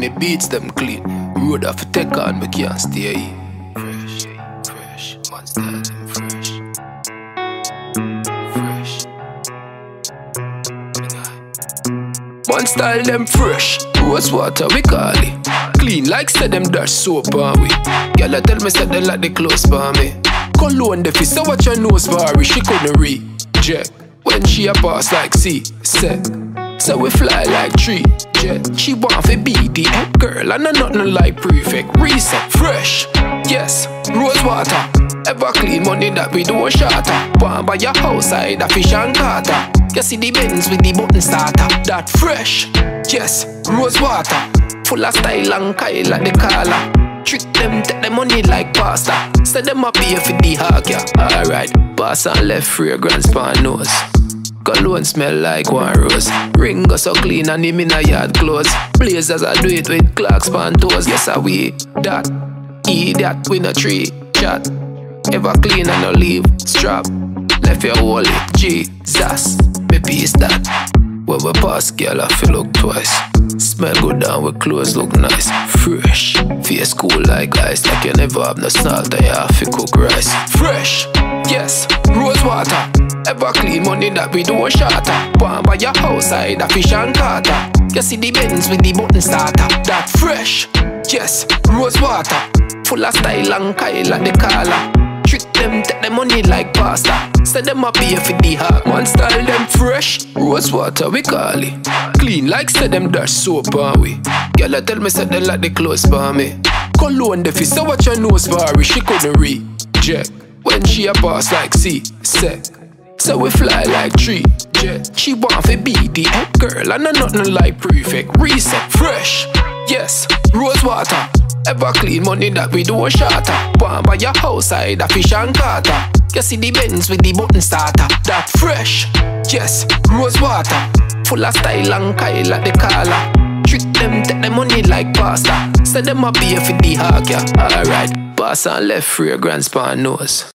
When it beats them clean, road off a take on, we can't stay here. Fresh, fresh, monster them fresh. Fresh. Man style them fresh, rose water we call it. Clean like say them dash soap on we. Girl I tell me say they like the clothes for me. Cologne the fist, so watch your nose for she couldn't reject. When she a pass like C, set. So we fly like tree She want to be the girl, and I nothing like prefect. Reset, fresh, yes, rose water. Ever clean money that we do a shatter. Want by your house side, a fish and carter. You see the Benz with the button starter. That fresh, yes, rose water. Full of style and Kyle like the collar. Trick them, take the money like pasta. Say them up here for the hawk, yeah. Alright, pass on left fragrance pan nose. Cologne smell like one rose. Ring so clean and him in a yard clothes. Blazers I do it with Clarks pan toes. Yes, I we that. Eat that with a tree chat. Ever clean and no leave strap. Left your holy Jesus. Me piece that. When we pass, girl, I feel look twice. Smell good down with clothes look nice. Fresh. Face cool like ice. Like you never have no salt. I have to cook rice. Fresh. Yes. Rose water. Ever clean money that we do a shatter. Want by your house a fish and carter. You see the Benz with the button starter. That fresh. Yes. Rose water. Full of style and Kyle and the collar. Trick them, take the money like pasta. Say them up here for the heart. Man style them fresh. Rose water we call it. Clean like say them dash soap on we. Girl I tell me say they like the clothes for me. Cologne the fist, so watch your nose for. She couldn't reject. When she a boss like C, sec. So we fly like tree jet. She want to be the head girl, and I nothing like prefect. Reset, fresh, yes, rose water. Ever clean money that we do a shatter. Want by your house side, a fish and carter. You see the Benz with the button starter. That fresh, yes, rose water. Full of style and Kyle like the collar. Them, take the money like pasta. Say them up here for the hawk, yeah. Alright, pass on left fragrance pan nose.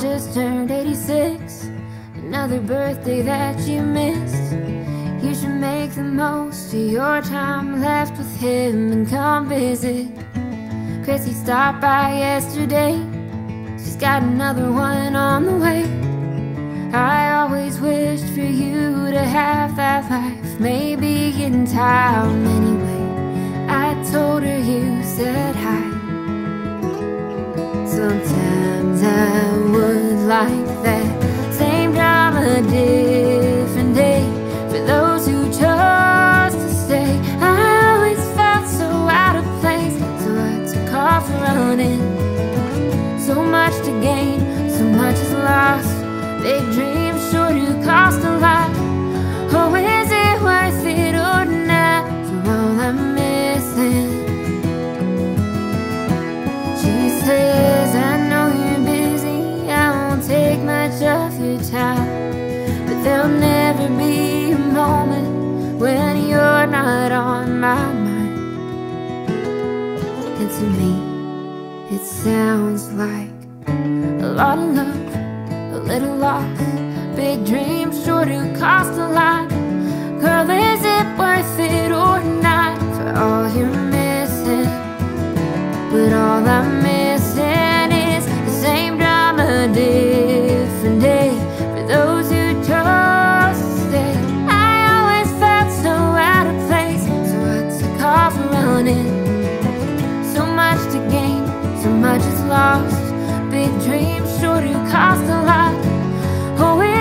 just turned 86 Another birthday that you missed. You should make the most of your time left with him And come visit. Chrissy stopped by yesterday. She's got another one on the way. I always wished for you to have that life Maybe in time, anyway. I told her you said hi. Sometimes I would like that same drama, different day for those who chose to stay. I always felt so out of place, so I took off running. So much to gain, so much is lost. Big dreams sure do cost a lot. Not on my mind. And to me, it sounds like a lot of love, a little loss. Big dreams sure to cost a lot. Girl, is it worth it or not for all you're missing? But all I'm lost. Big dreams sure do cost a lot. Oh,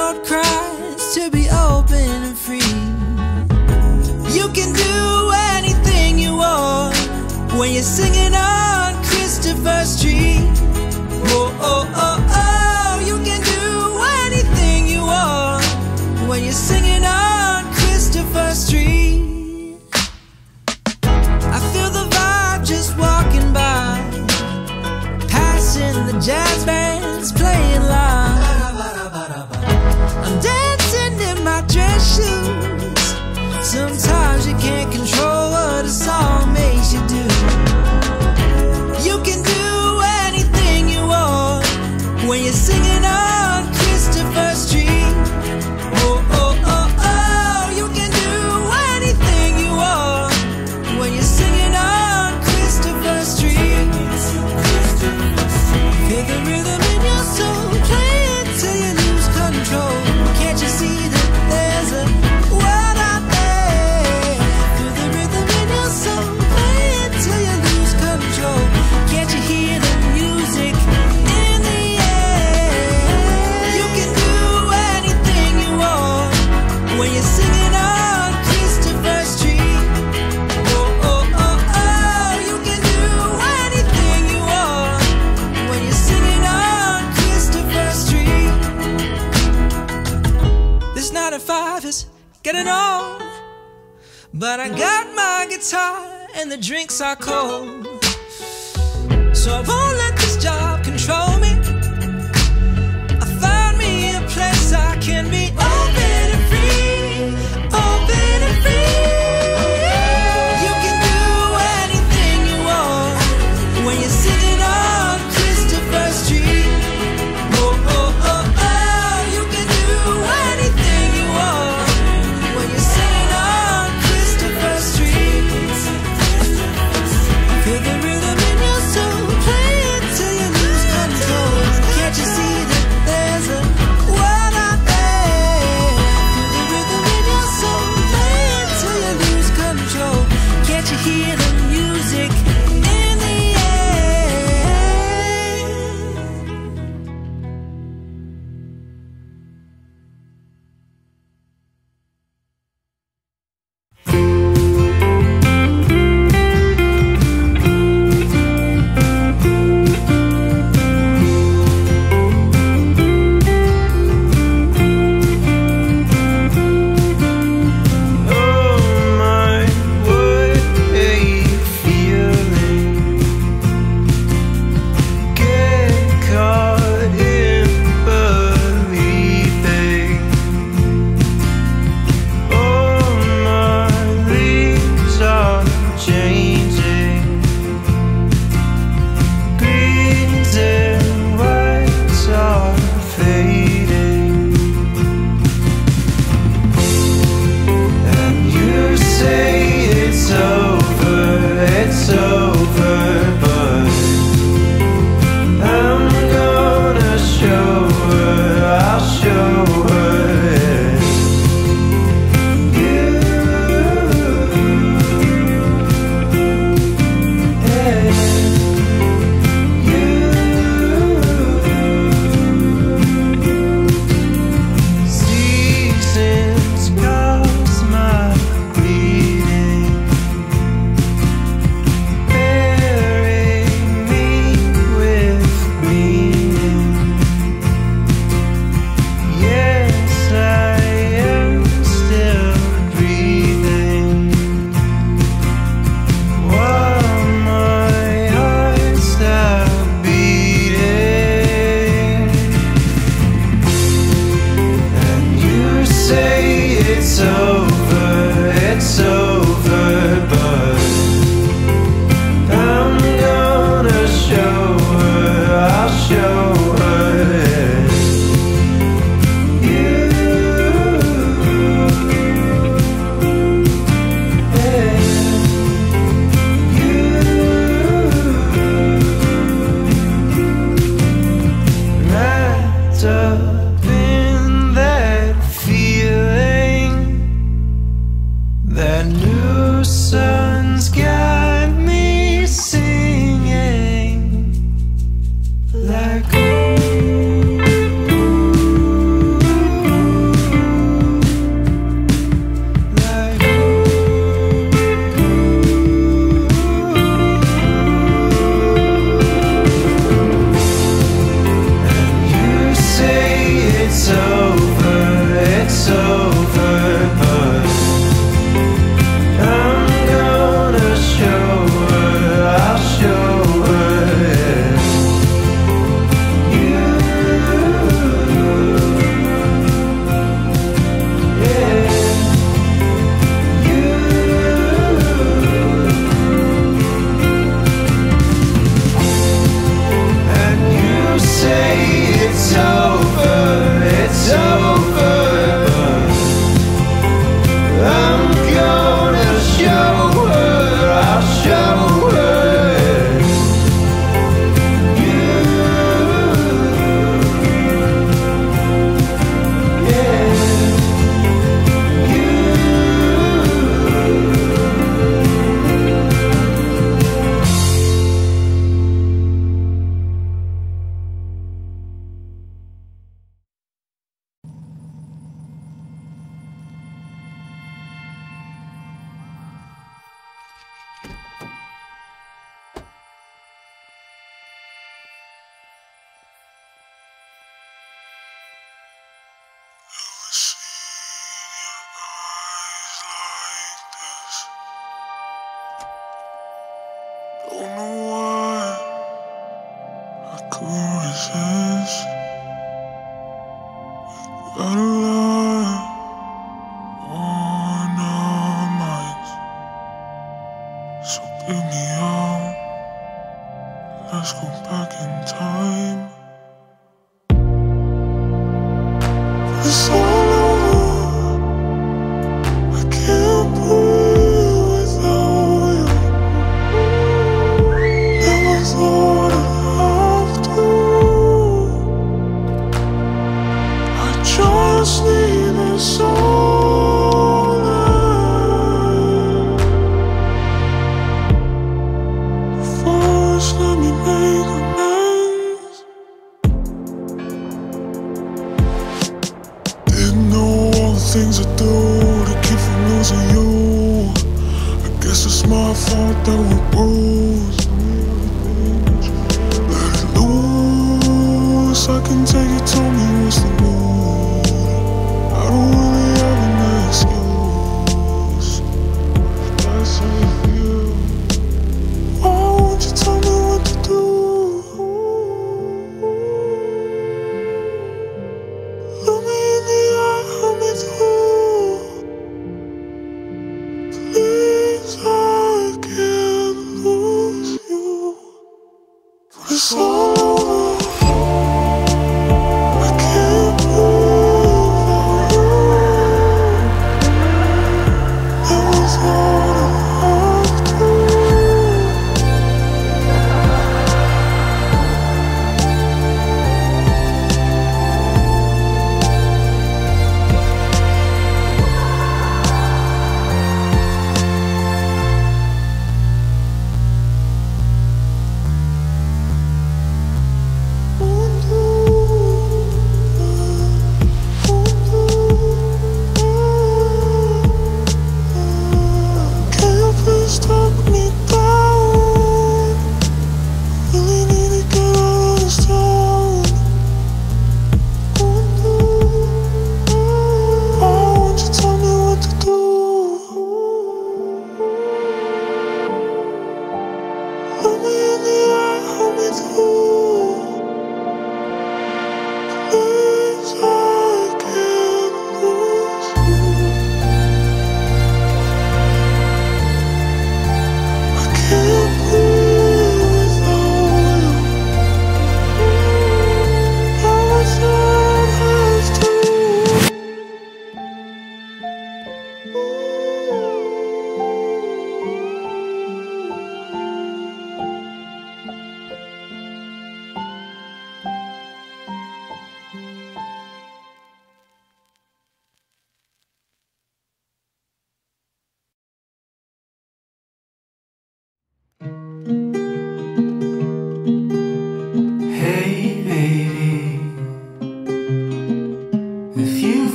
loud to be open and free. You can do anything you want when you're singing on Christopher Street. Whoa, oh, oh, oh, oh, you can do anything you want when you're singing on Christopher Street. I feel the vibe just walking by, passing the jazz bands playing live. choose. Sometimes But I got my guitar and the drinks are cold. So I won't let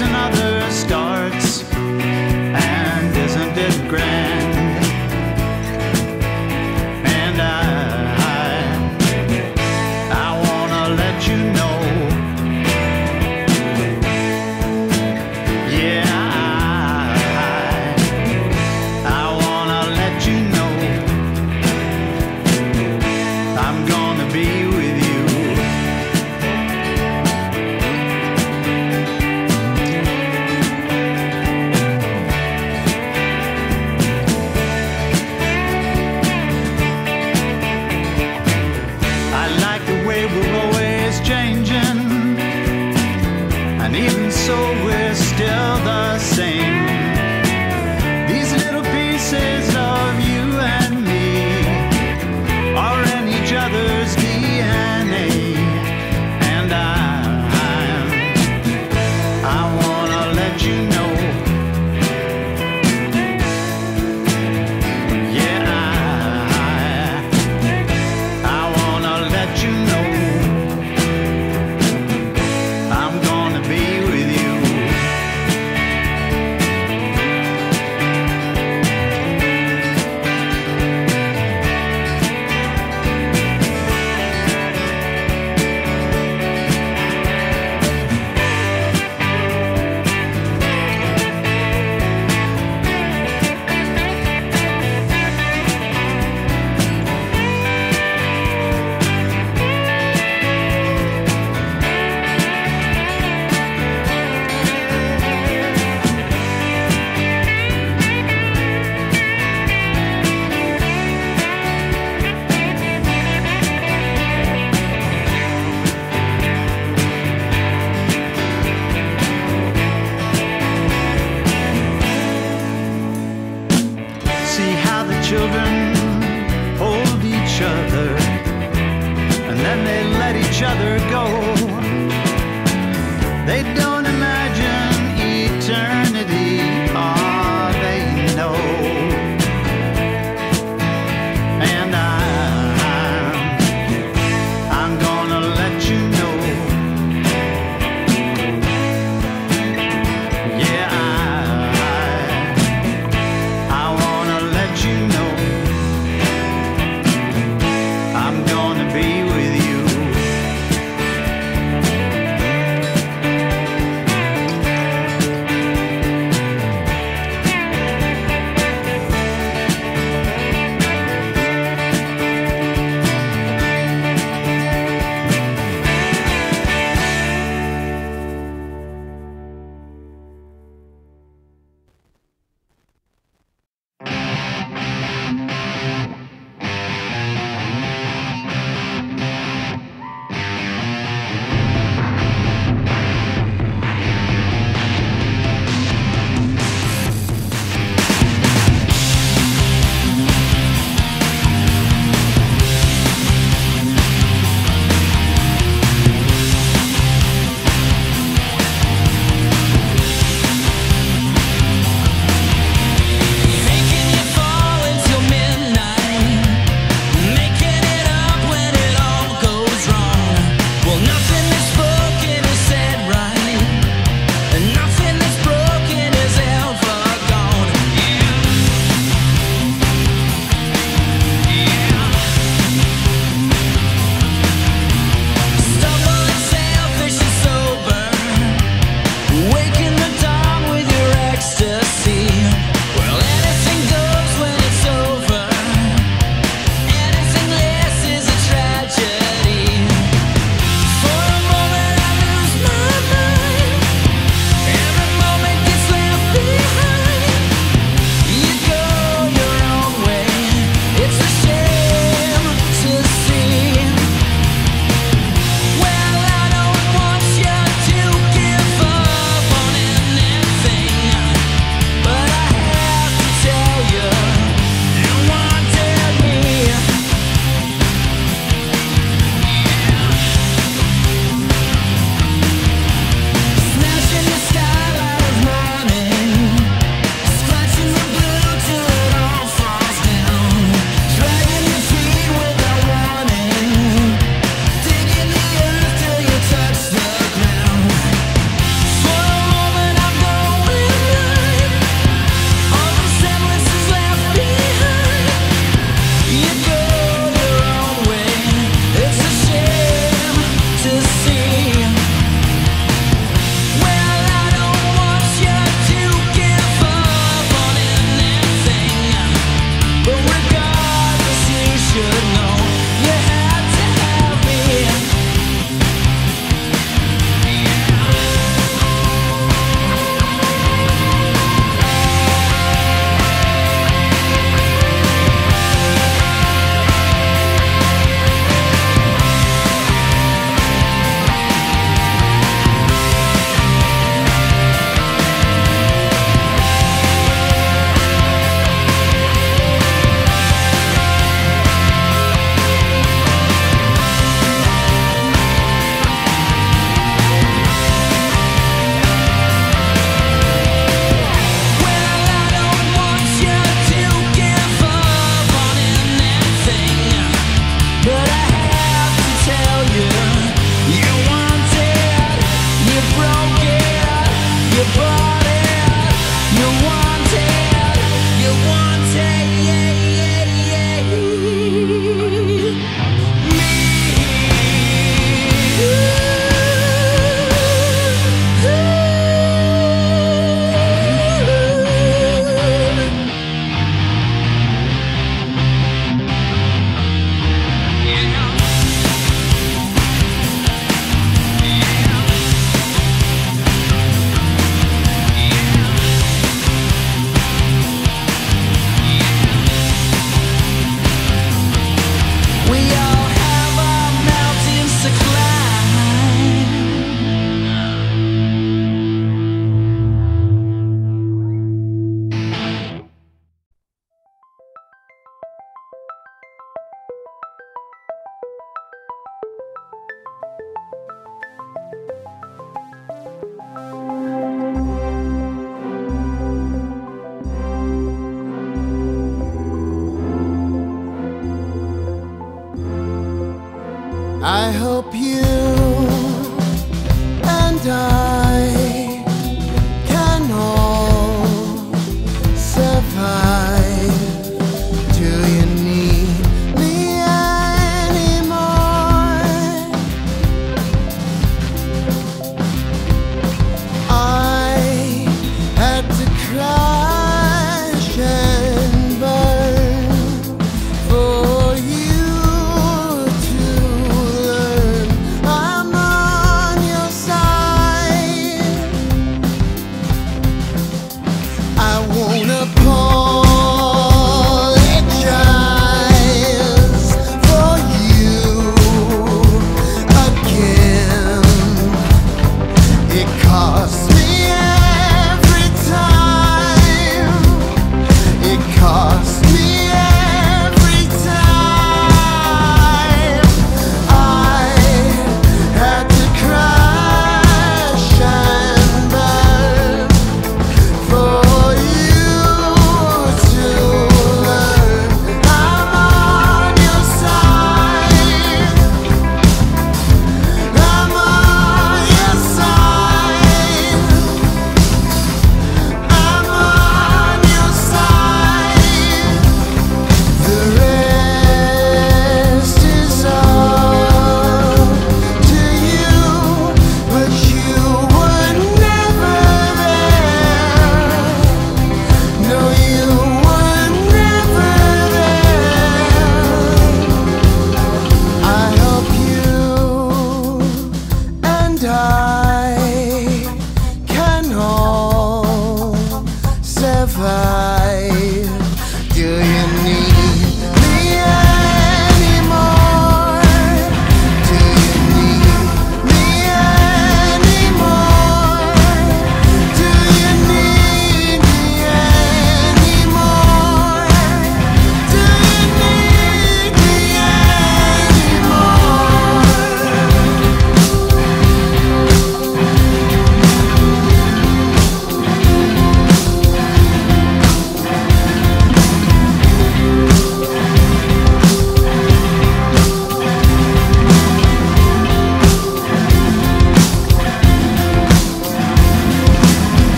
another starts.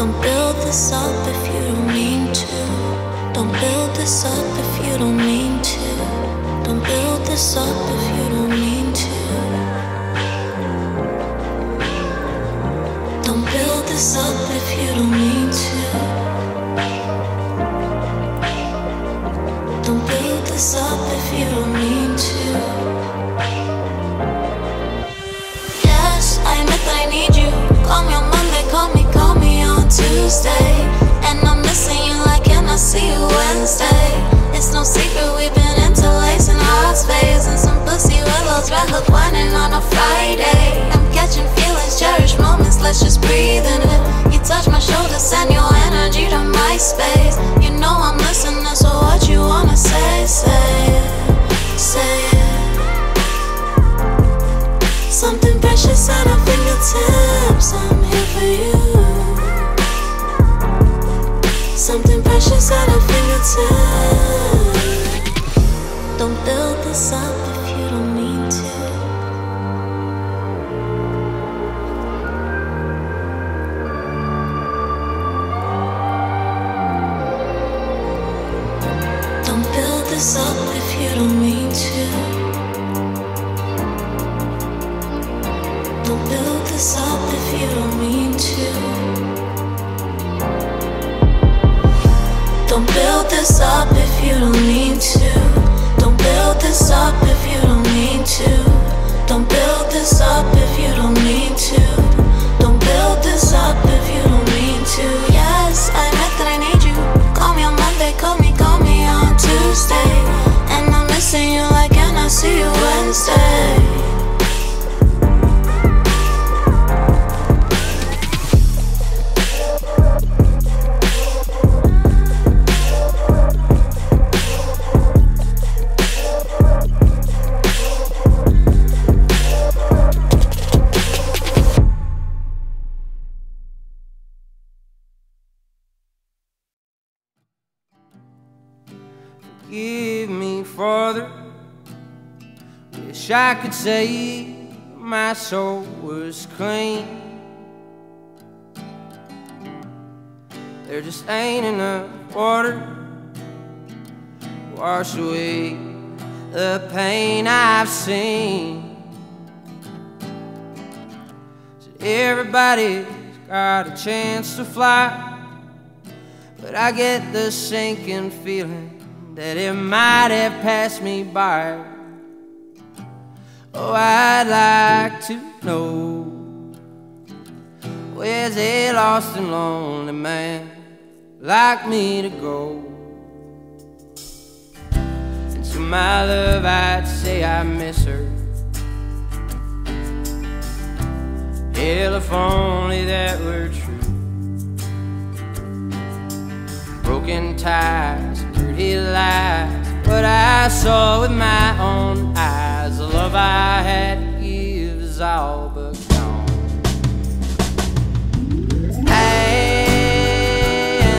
Don't build this up if you don't mean to. Don't build this up if you don't mean to. Don't build this up if you don't mean to. Don't build this up if you don't mean to. Don't build this up if you don't mean to. Yes, I admit I need you. Call me on Tuesday. And I'm missing you like, can I see you Wednesday? It's no secret we've been interlacing hot space and some pussy willows, red hook whining on a Friday. I'm catching feelings, cherish moments, let's just breathe in it. You touch my shoulder, send your energy to my space. You know I'm listening, so what you wanna say, say say. Something precious at our fingertips. I'm here for you. Something precious at our fingertips. Don't build this up say my soul was clean. There just ain't enough water to wash away the pain I've seen. So everybody's got a chance to fly. But I get the sinking feeling that it might have passed me by. Oh, I'd like to know where's a lost and lonely man like me to go? And to my love, I'd say I miss her. Hell, if only that were true. broken ties, dirty lies. What I saw with my own eyes, the love I had to give is all but gone.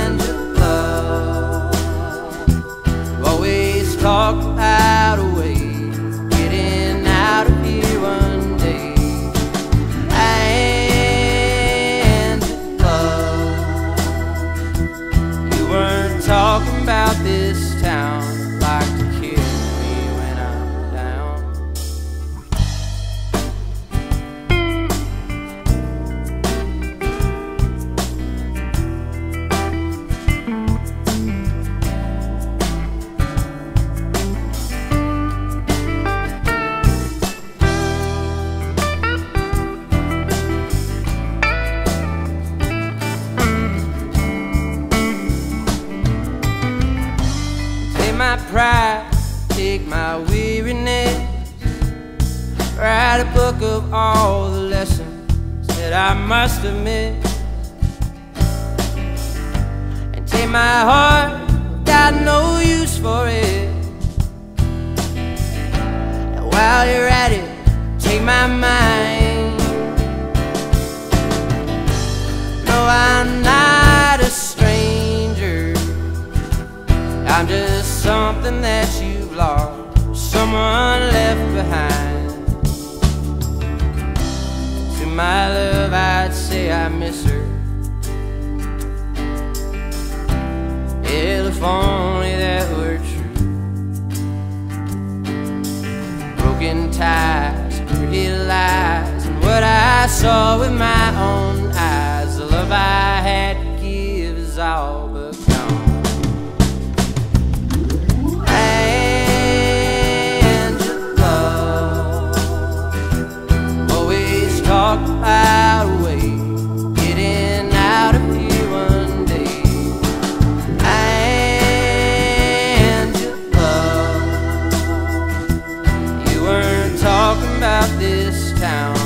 Angela, you always talk about my pride, take my weariness. Write a book of all the lessons that I must have missed. And take my heart, got no use for it. And while you're at it, take my mind. No, I'm not a stranger. I'm just something that you've lost, someone left behind. To my love, I'd say I miss her. Hell, if only that were true. Broken ties, pretty lies, and what I saw with my own eyes. The love I had to give is all about this town.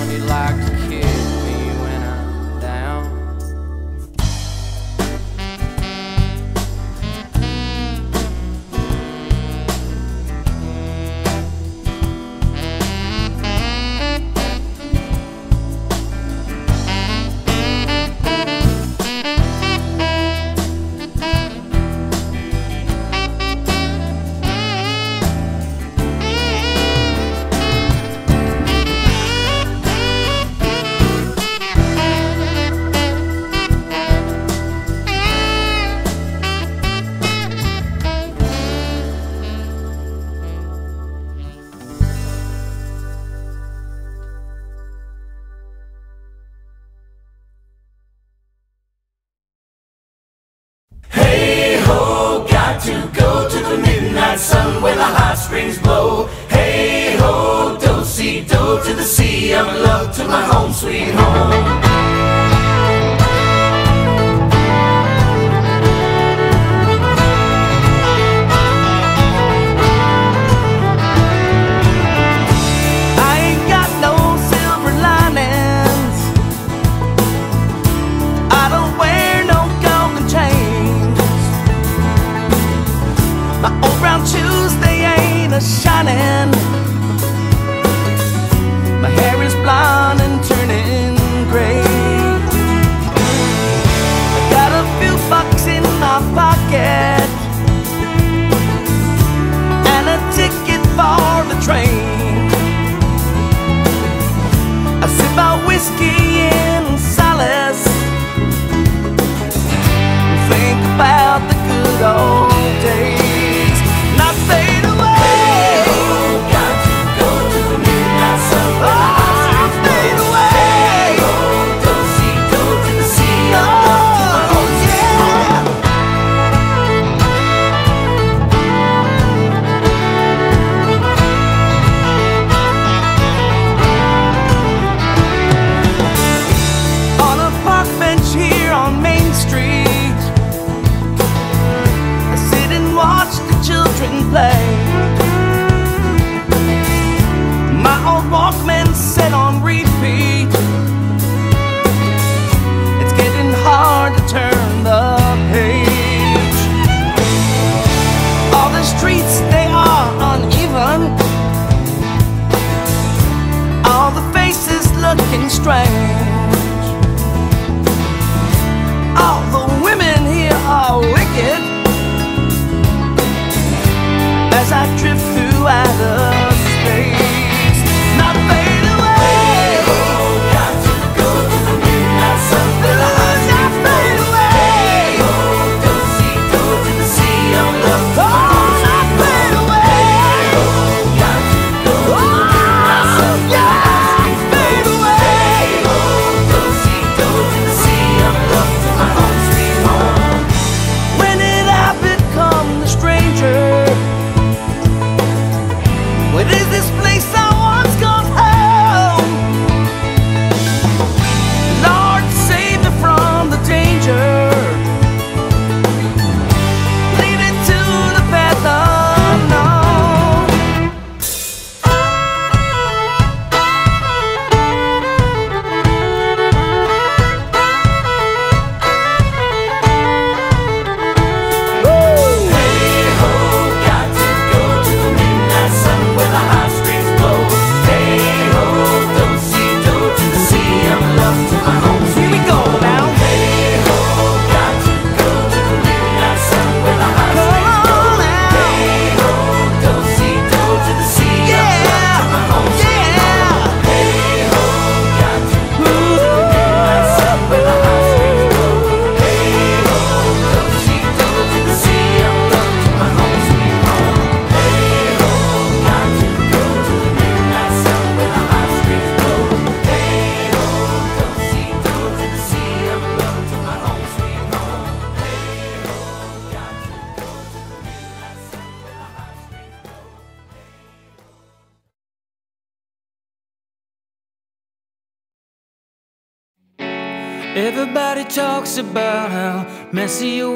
About how messy you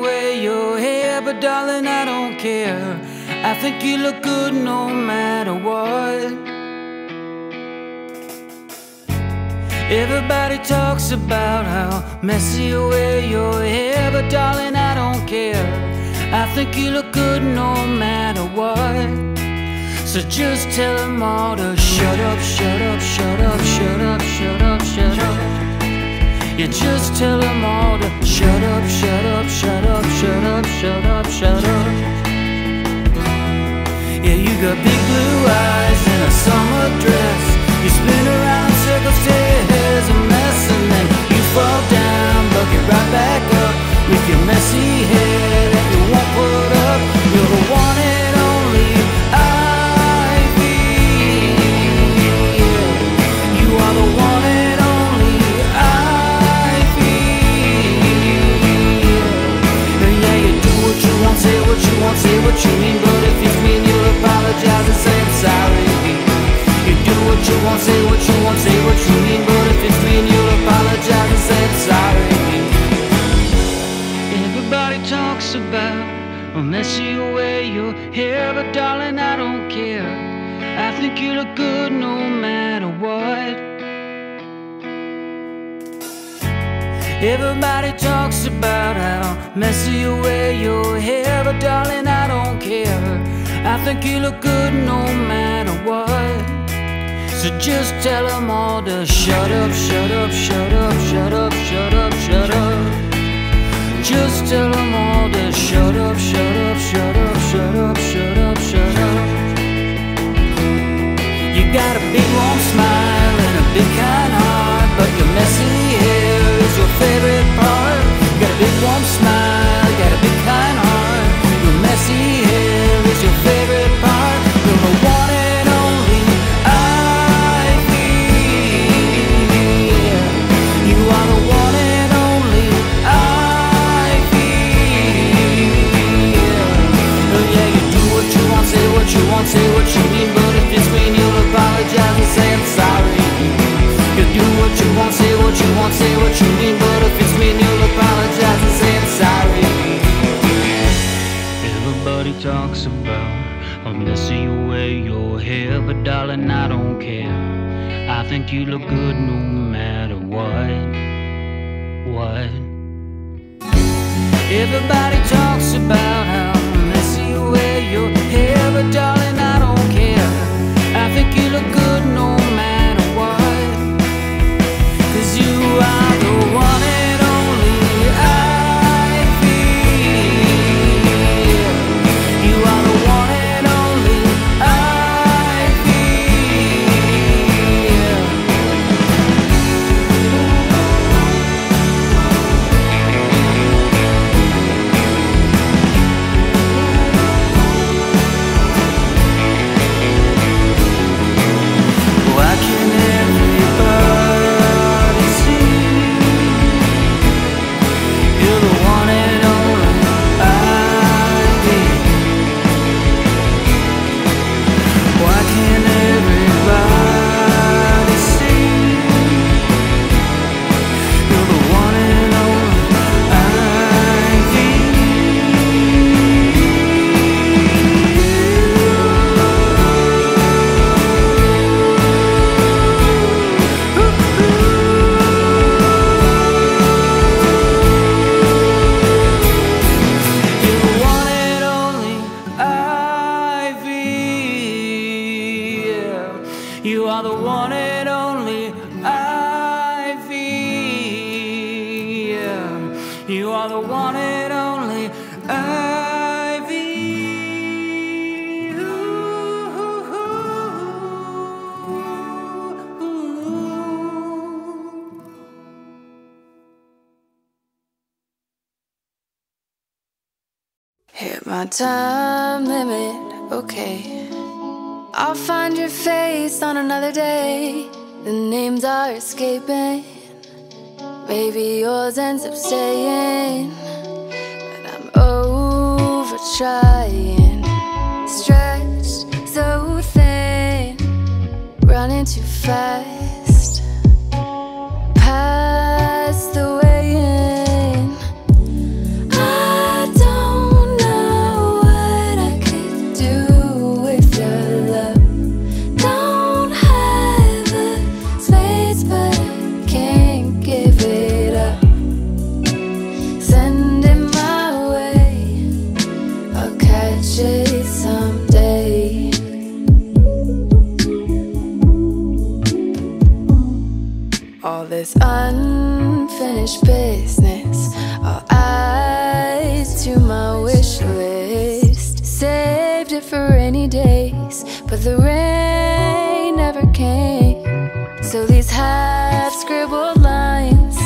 with your messy hair a messy way your hair, but darling, I don't care. I think you look good no matter what. Everybody talks about how messy you wear your hair, but darling, I don't care. I think you look good no matter what. So just tell them all to shut up, shut up, shut up, shut up, shut up, shut up. Just tell them all to shut up, shut up, shut up, shut up, shut up, shut up. You got a big warm smile and a big kind heart, but your messy hair is your favorite part. Got a big warm smile, got a big kind think you look good no matter what. What? Everybody talks about how messy you wear your hair, but darling, time limit, okay. I'll find your face on another day. The names are escaping. Maybe yours ends up staying. But I'm over trying. Stretched so thin. Running too fast. But the rain never came. So these half-scribbled lines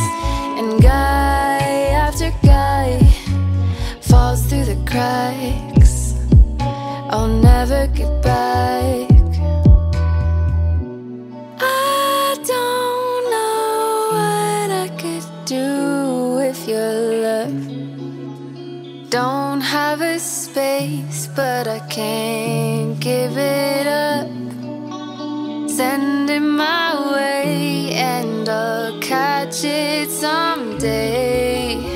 And guy after guy Falls through the cracks. I'll never get back. I don't know what I could do with your love. Don't have a space but I can Give it up. Send it my way, and I'll catch it someday.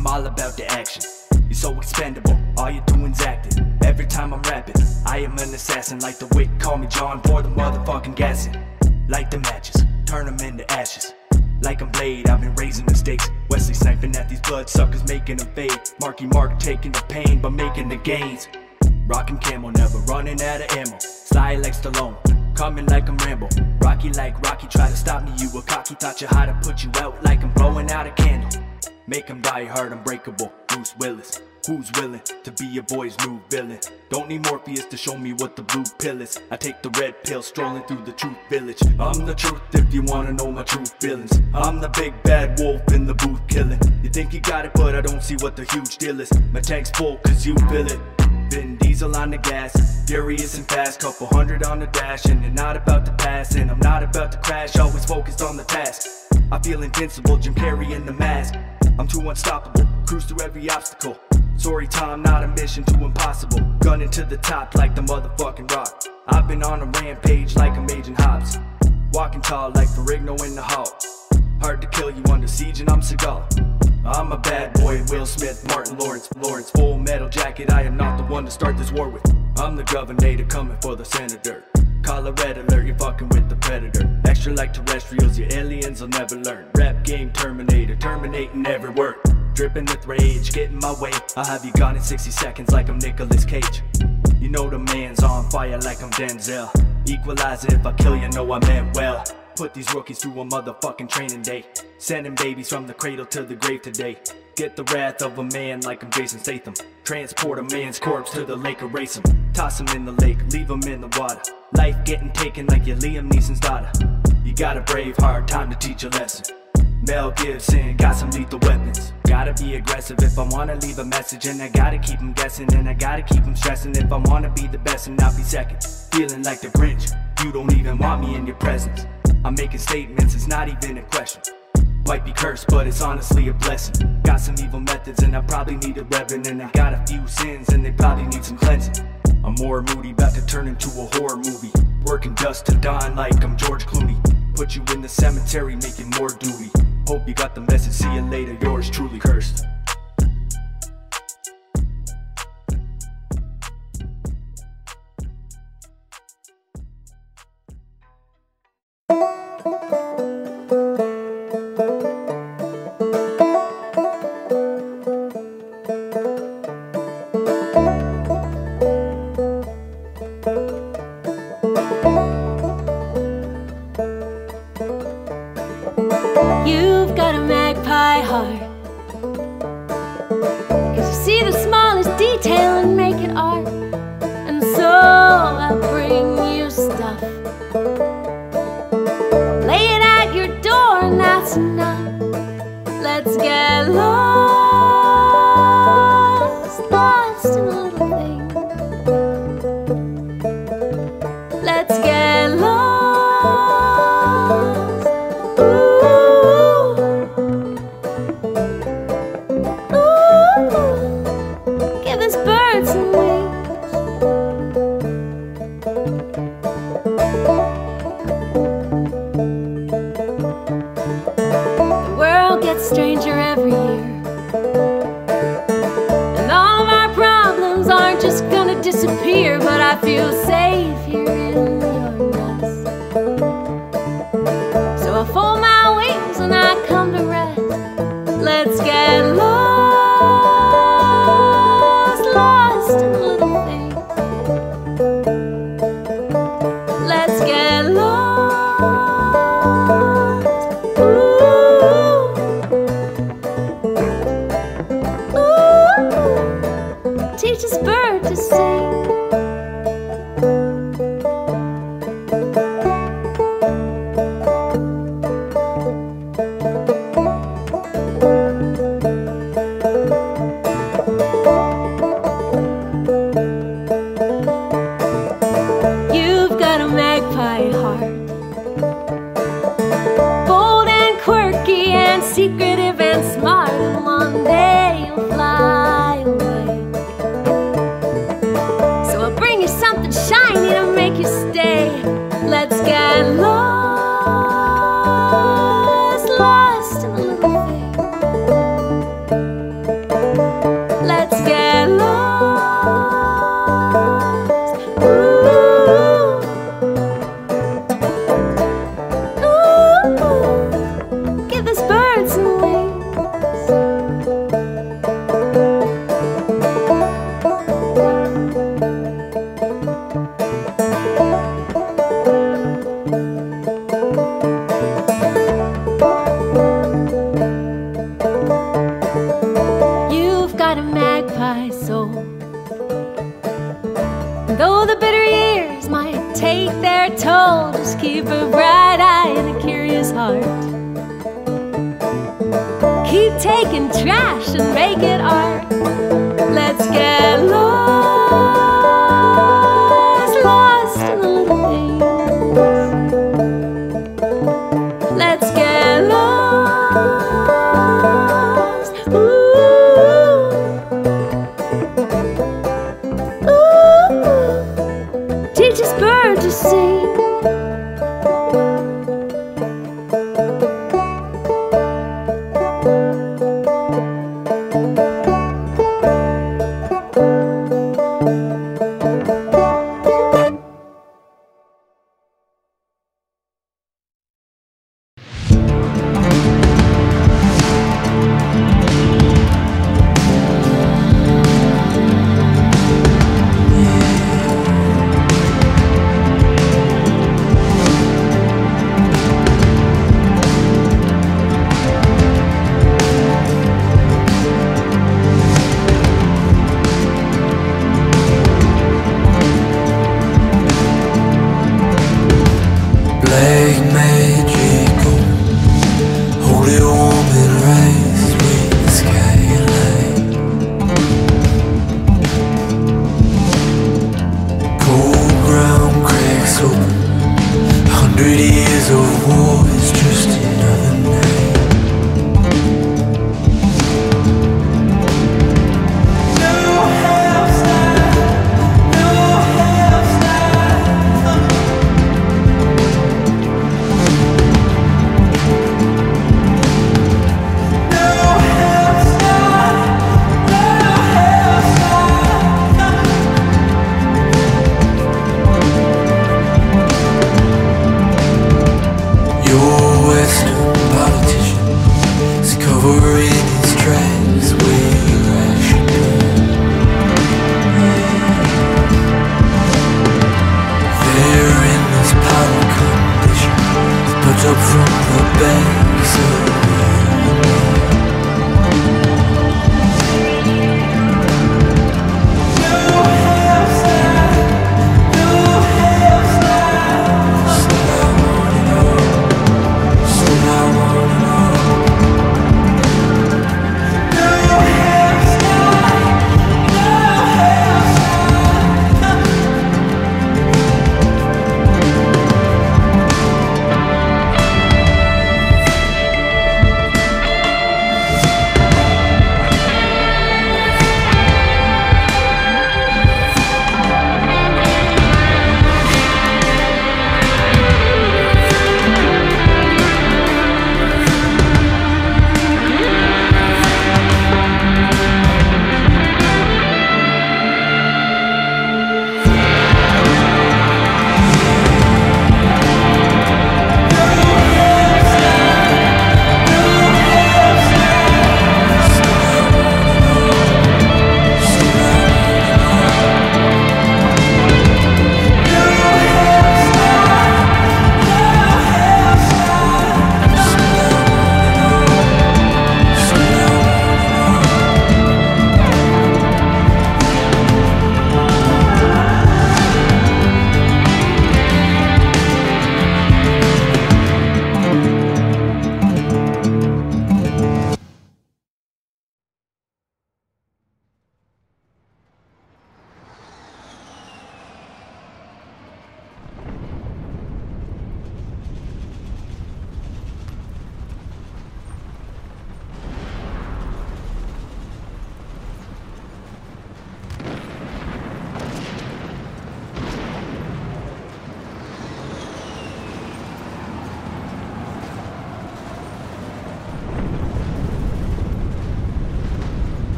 I'm all about the action. You're so expendable, all you're doing's acting. Every time I'm rapping, I am an assassin. Like the wick, call me John for the motherfucking gassing. Light the matches, turn them into ashes. Like I'm Blade, I've been raising the stakes. Wesley sniping at these bloodsuckers, making them fade. Marky Mark taking the pain, but making the gains. Rockin' camo, never running out of ammo. Sly like Stallone, coming like I'm Rambo. Rocky like Rocky, try to stop me, you a cocky. Taught you how to put you out like I'm blowing out a candle. Make 'em die hard, unbreakable. Bruce Willis. Who's willing to be your boy's new villain? Don't need Morpheus to show me what the blue pill is. I take the red pill strolling through the truth village. I'm the truth if you wanna know my true feelings. I'm the big bad wolf in the booth killing. You think you got it, but I don't see what the huge deal is. My tank's full cause you feel it. Vin Diesel on the gas, furious and fast, couple hundred on the dash, and you're not about to pass, and I'm not about to crash, always focused on the task. I feel invincible, Jim Carrey in the mask. I'm too unstoppable, cruise through every obstacle. Sorry, Tom, not a mission too impossible. Gunning to the top like the motherfucking rock. I've been on a rampage like I'm Agent Hobbs. Walking tall like Ferrigno in the hall. Hard to kill you under siege, and I'm Seagal. I'm a bad boy, Will Smith, Martin Lawrence, Lawrence, full metal jacket. I am not the one to start this war with. I'm the governor coming for the senator. Red alert, you're fucking with the predator. Extra like terrestrials, your aliens will never learn. Rap game Terminator, terminating every word. Dripping with rage, get in my way. I'll have you gone in 60 seconds like I'm Nicolas Cage. You know the man's on fire like I'm Denzel. Equalizer if I kill you, know I meant well. Put these rookies through a motherfucking training day. Sending babies from the cradle to the grave today. Get the wrath of a man like I'm Jason Statham. Transport a man's corpse to the lake, erase him. Toss him in the lake, leave him in the water. Life getting taken like you're Liam Neeson's daughter. You got a brave heart, time to teach a lesson. Mel Gibson got some lethal weapons. Gotta be aggressive if I wanna leave a message, and I gotta keep them guessing, and I gotta keep them stressing if I wanna be the best and not be second. Feeling like the Grinch, you don't even want me in your presence. I'm making statements, it's not even a question. Might be cursed, but it's honestly a blessing. Got some evil methods, and I probably need a reverend, and I got a few sins, and they probably need some cleansing. I'm more moody, about to turn into a horror movie. Working dust to dawn like I'm George Clooney. Put you in the cemetery, making more duty. Hope you got the message, see you later, yours truly cursed.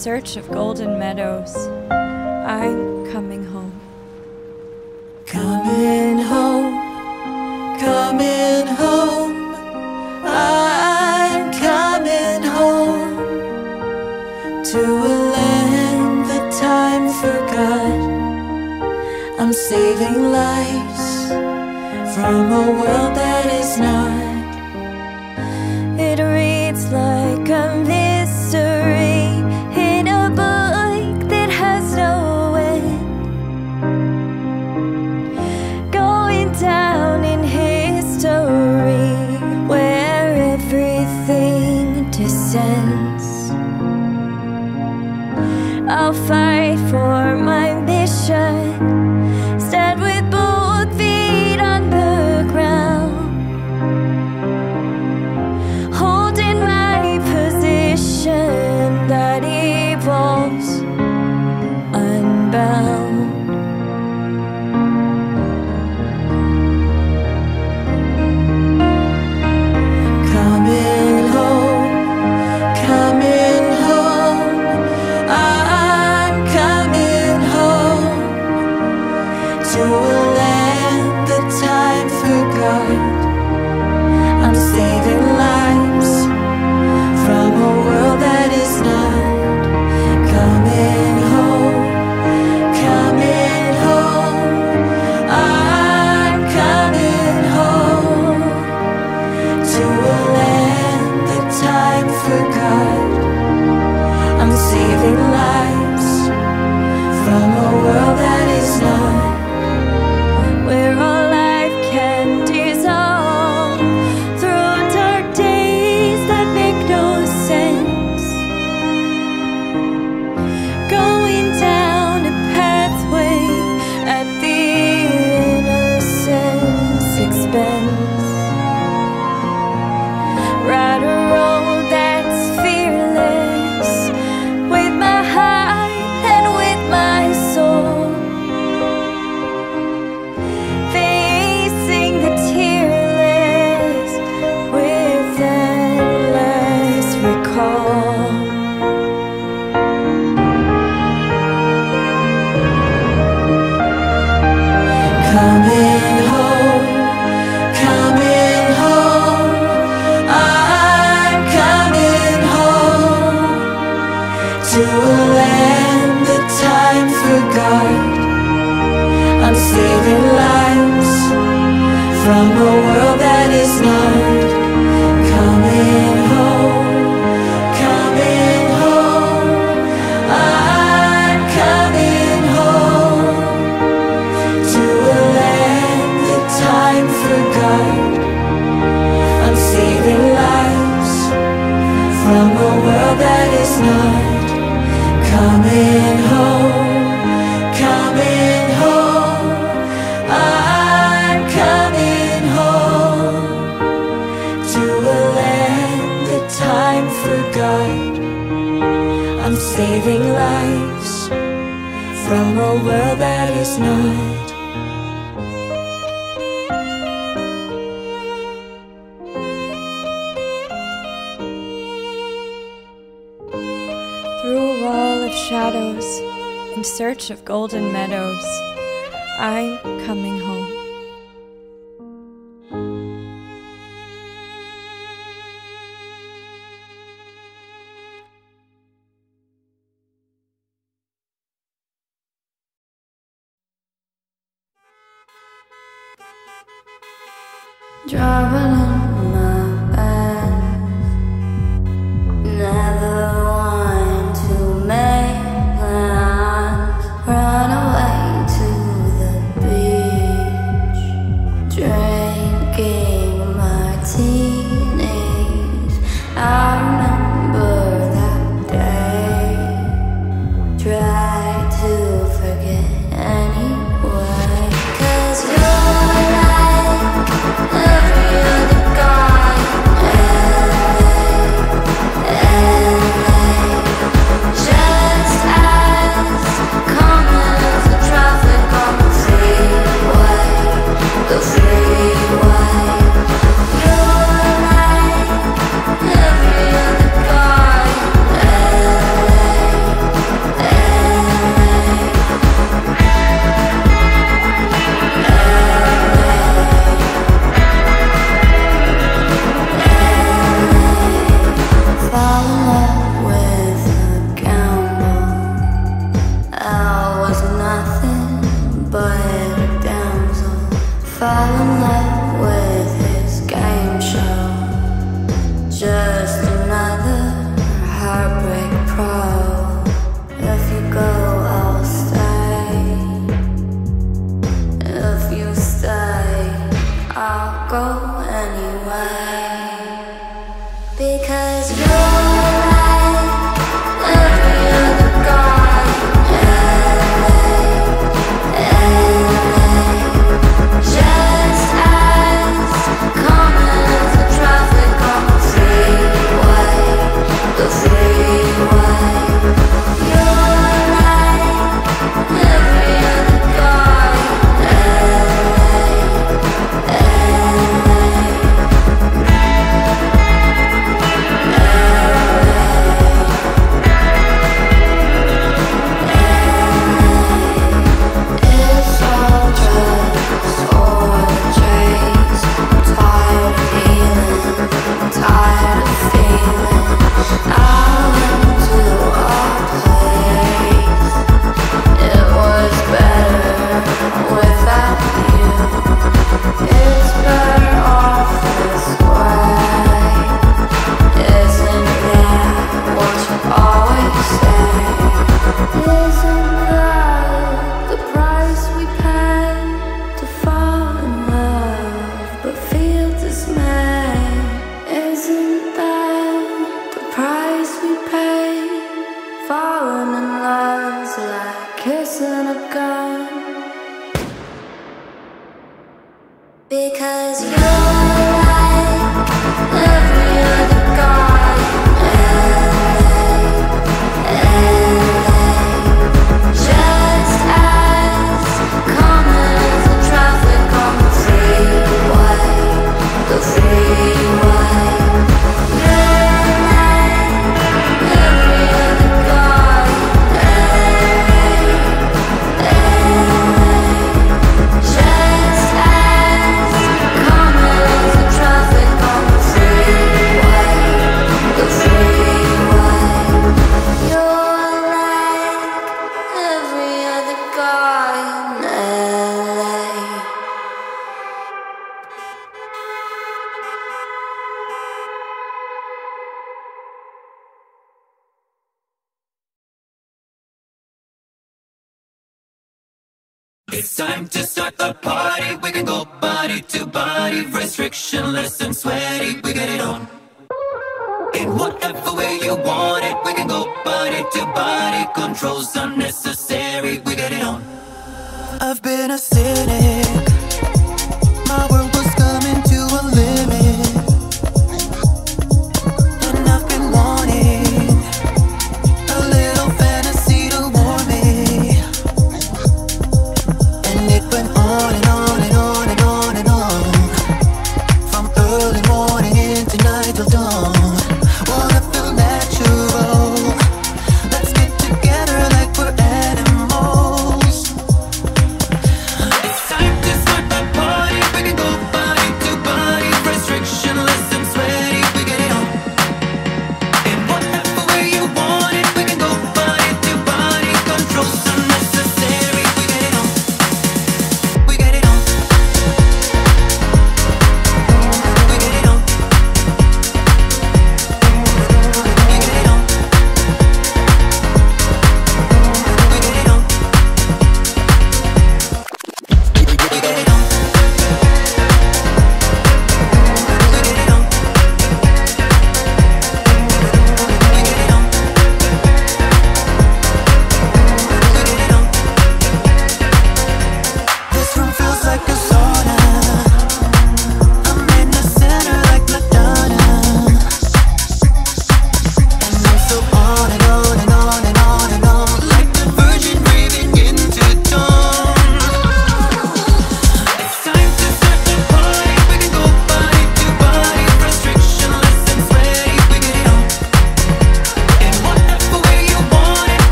Search of golden meadows,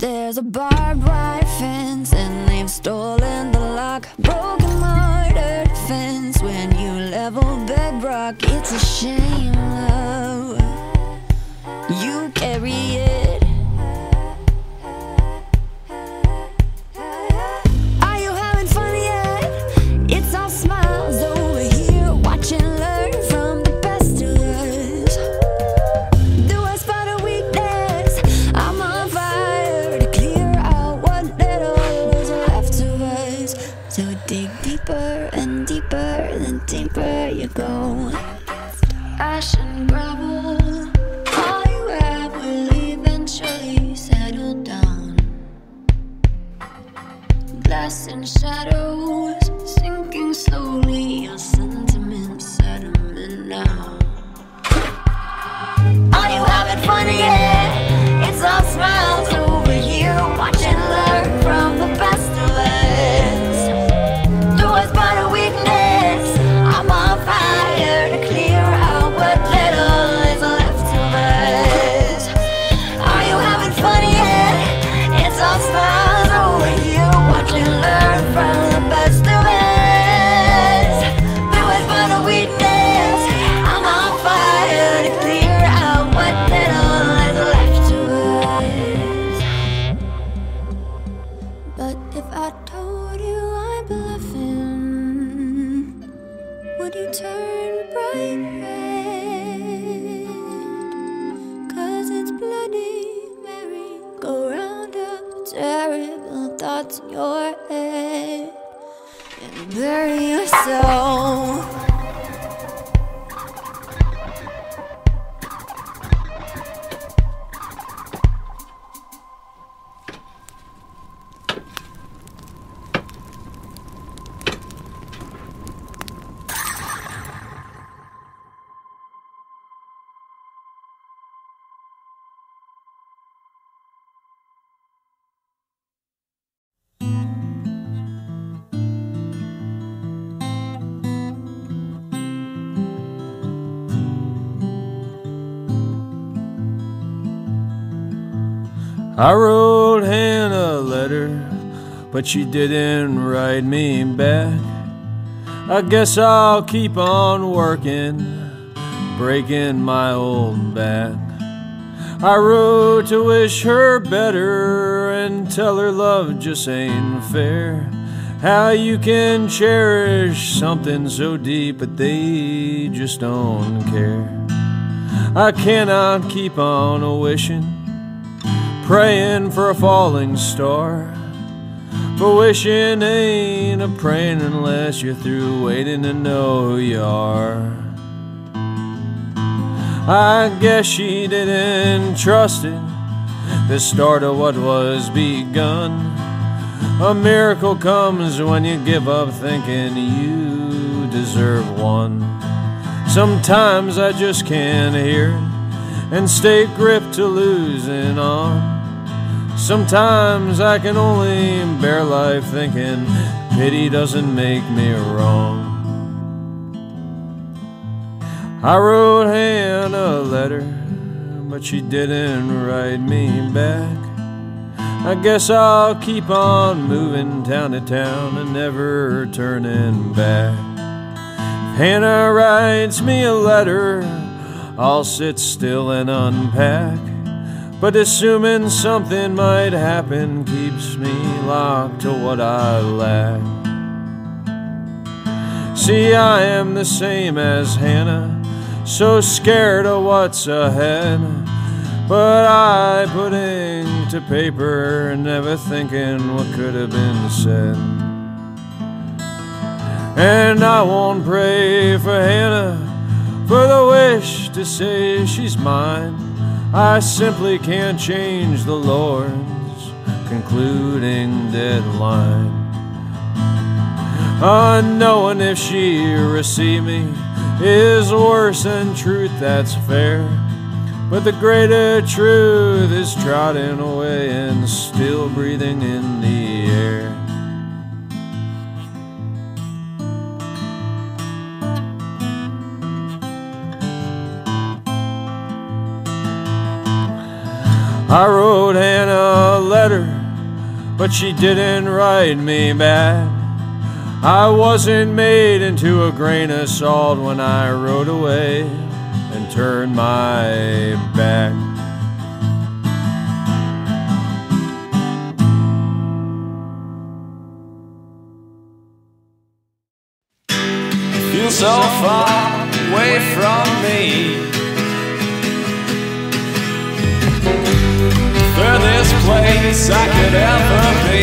There's a barbed wire fence and they've stolen the lock. Broken mortar fence when you level bedrock It's a shame, love, you carry it. You go. Ash and gravel, all you have will eventually settle down. Glass and shadows, I wrote Hannah a letter, but she didn't write me back. I guess I'll keep on working, breaking my old back. I wrote to wish her better and tell her love just ain't fair. How you can cherish something so deep, but they just don't care. I cannot keep on wishing praying for a falling star. For wishing ain't a praying unless you're through waiting to know who you are. I guess she didn't trust it, the start of what was begun. A miracle comes when you give up thinking you deserve one. Sometimes I just can't hear it and stay gripped to losing on. Sometimes I can only bear life thinking pity doesn't make me wrong. I wrote Hannah a letter, but she didn't write me back. I guess I'll keep on moving town to town and never turning back. If Hannah writes me a letter, I'll sit still and unpack. But assuming something might happen keeps me locked to what I lack. See, I am the same as Hannah, so scared of what's ahead. But I put ink to paper, never thinking what could have been said. And I won't pray for Hannah for the wish to say she's mine. I simply can't change the Lord's concluding deadline. Unknowing if she receive me is worse than truth that's fair. But the greater truth is trotting away and still breathing in the air. I wrote Hannah a letter, but she didn't write me back. I wasn't made into a grain of salt when I rode away and turned my back. I feel so far away from me. Furthest place I could ever be.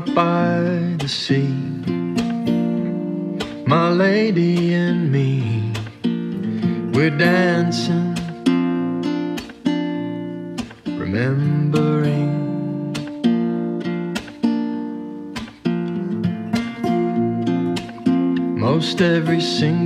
out by the sea. My lady and me, we're dancing, remembering. Most every single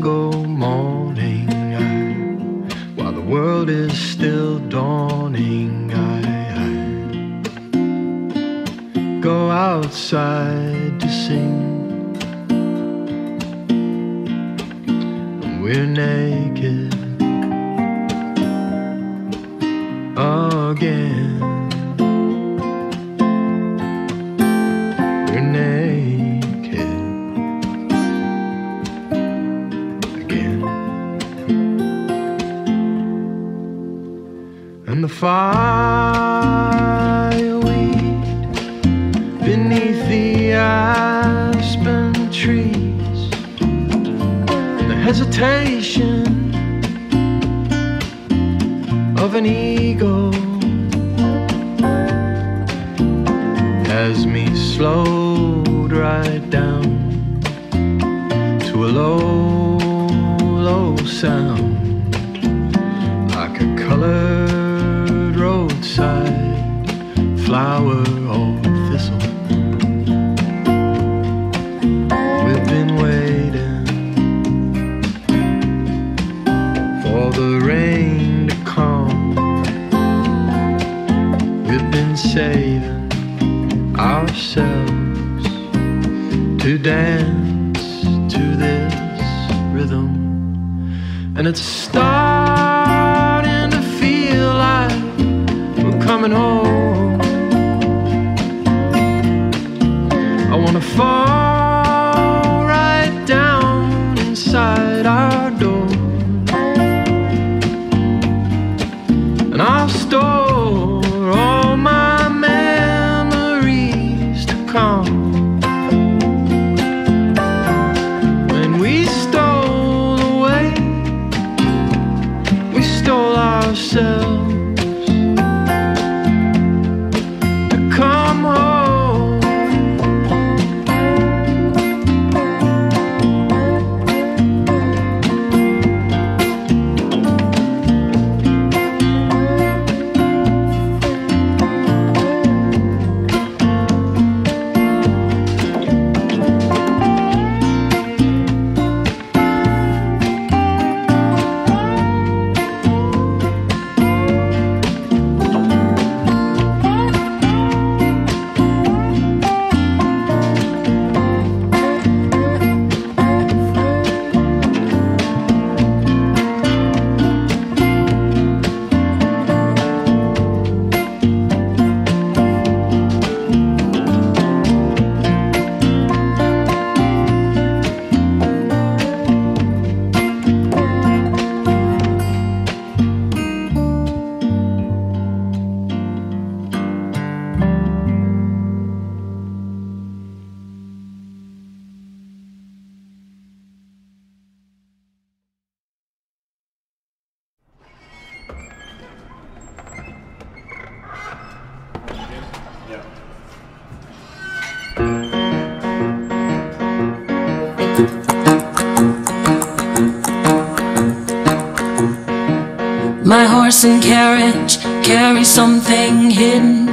carriage carries something hidden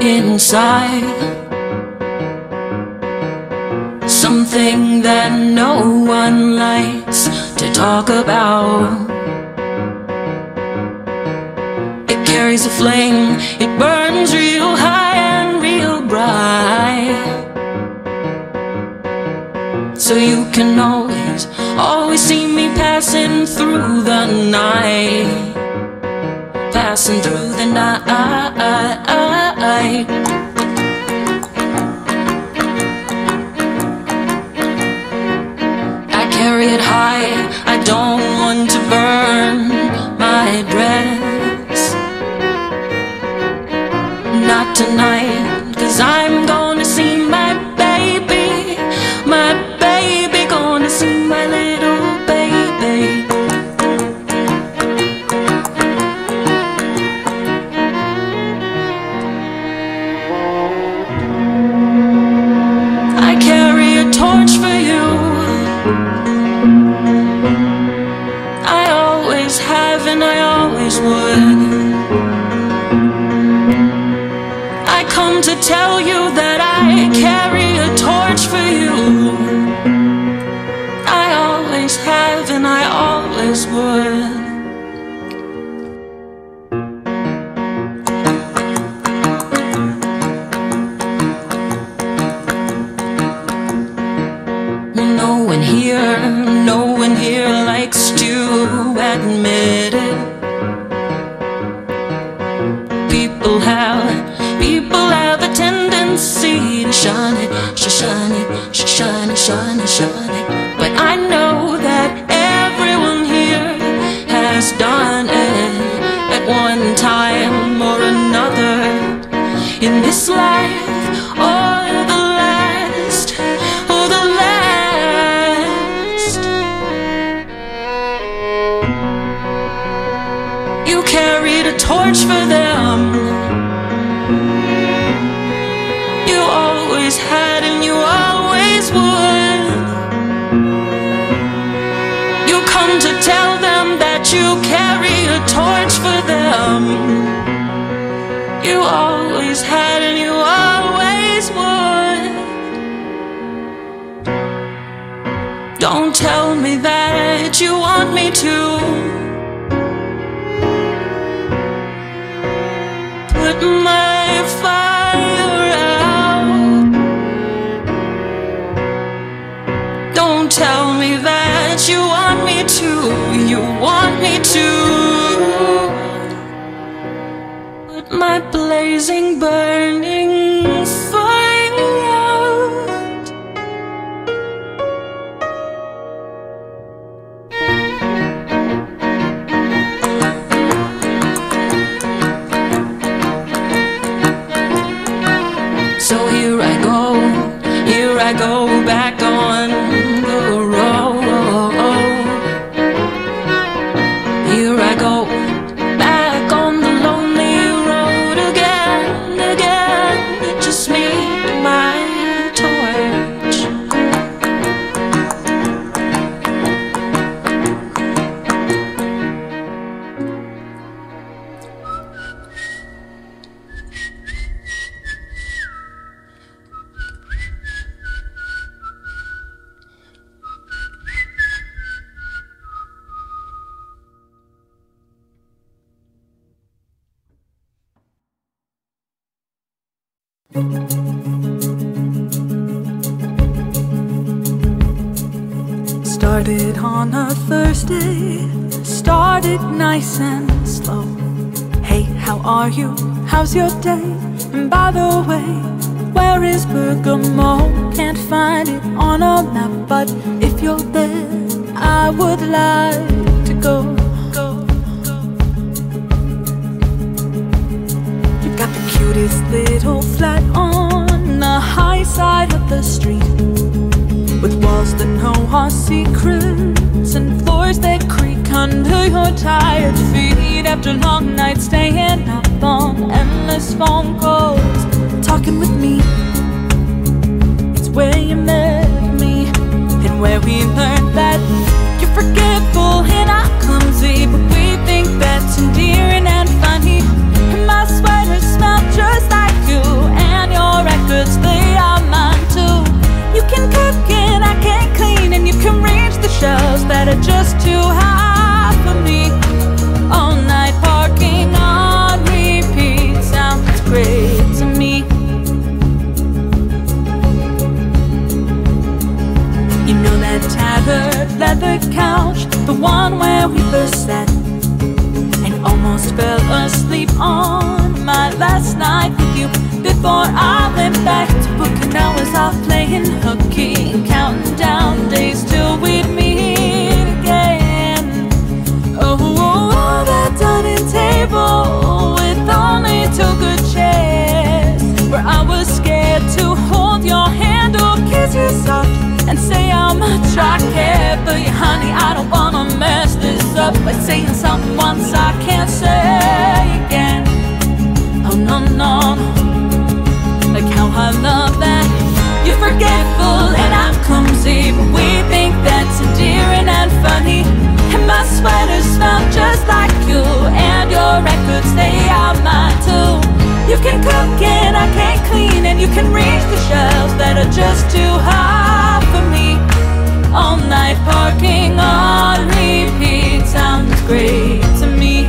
inside. passing through the night. I carry it high, I don't and you can reach the shelves that are just too high for me. All night parking on repeat sounds great to me.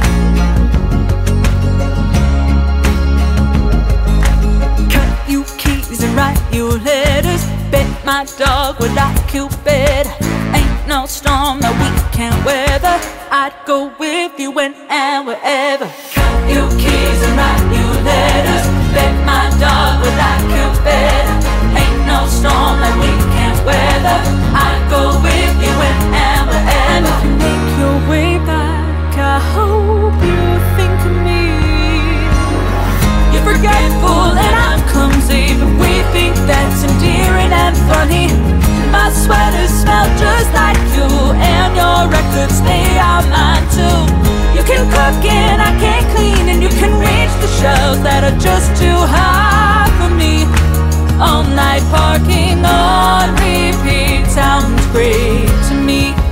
Cut you keys and write you letters. Bet my dog would like you better. Ain't no storm that we can't weather. I'd go with you when and wherever. Cut you keys and write you letters. Bet my dog would like you better. Ain't no storm that we can't weather. I'd go with you when and wherever. If you make your way back, I hope you think of me. You're forgetful and I'm clumsy, but we think that's endearing and funny. My sweaters smell just like you, and your records they are mine too. Can cook and I can't clean, and you can reach the shelves that are just too high for me. All night parking on repeat sounds great to me.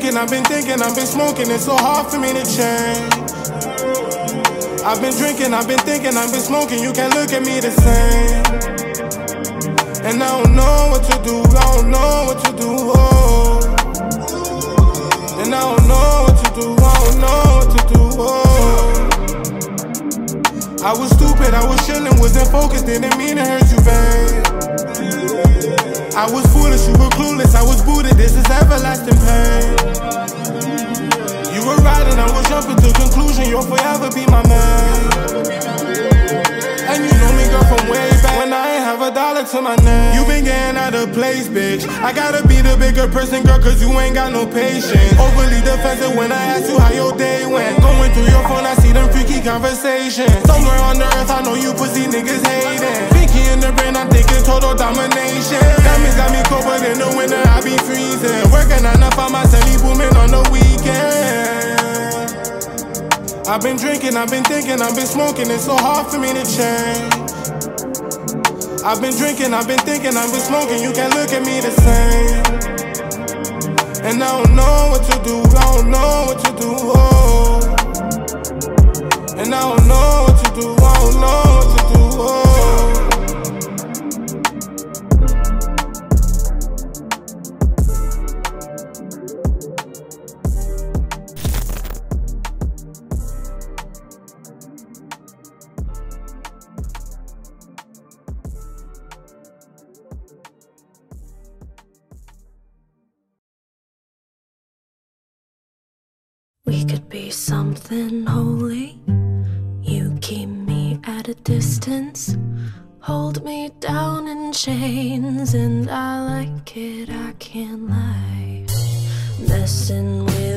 I've been drinking, I've been thinking, I've been smoking, it's so hard for me to change. I've been drinking, I've been thinking, I've been smoking, you can't look at me the same. And I don't know what to do, I don't know what to do. Oh. And I don't know what to do, I don't know what to do. Oh. I was stupid, I was chillin', wasn't focused, didn't mean to hurt you, babe. I was foolish, you were clueless, I was booted, this is everlasting pain. You were riding, I was jumping to conclusion, you'll forever be my man. And you know me, girl, from way back when I ain't have a dollar to my name. You been getting out of place, bitch. I gotta be the bigger person, girl, cause you ain't got no patience. Overly defensive when I ask you how your day went. Going through your phone, I see them freaky conversations. Somewhere on the earth, I know you pussy niggas hating. Pinky in the brain, I'm thinking total domination. Diamonds got me cold, but in the winter, I be freezing. Working on to find my celly booming on the weekend. I've been drinking, I've been thinking, I've been smoking, it's so hard for me to change. I've been drinking, I've been thinking, I've been smoking, you can't look at me the same. And I don't know what to do, I don't know what to do. Oh. And I don't know what to do, I don't know what to do. Oh. Down in chains, and I like it, I can't lie. Messing with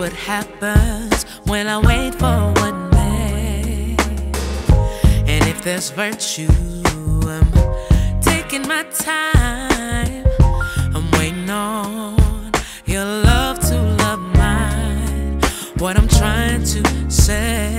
what happens when I wait for one man. And if there's virtue, I'm taking my time. I'm waiting on your love to love mine. What I'm trying to say.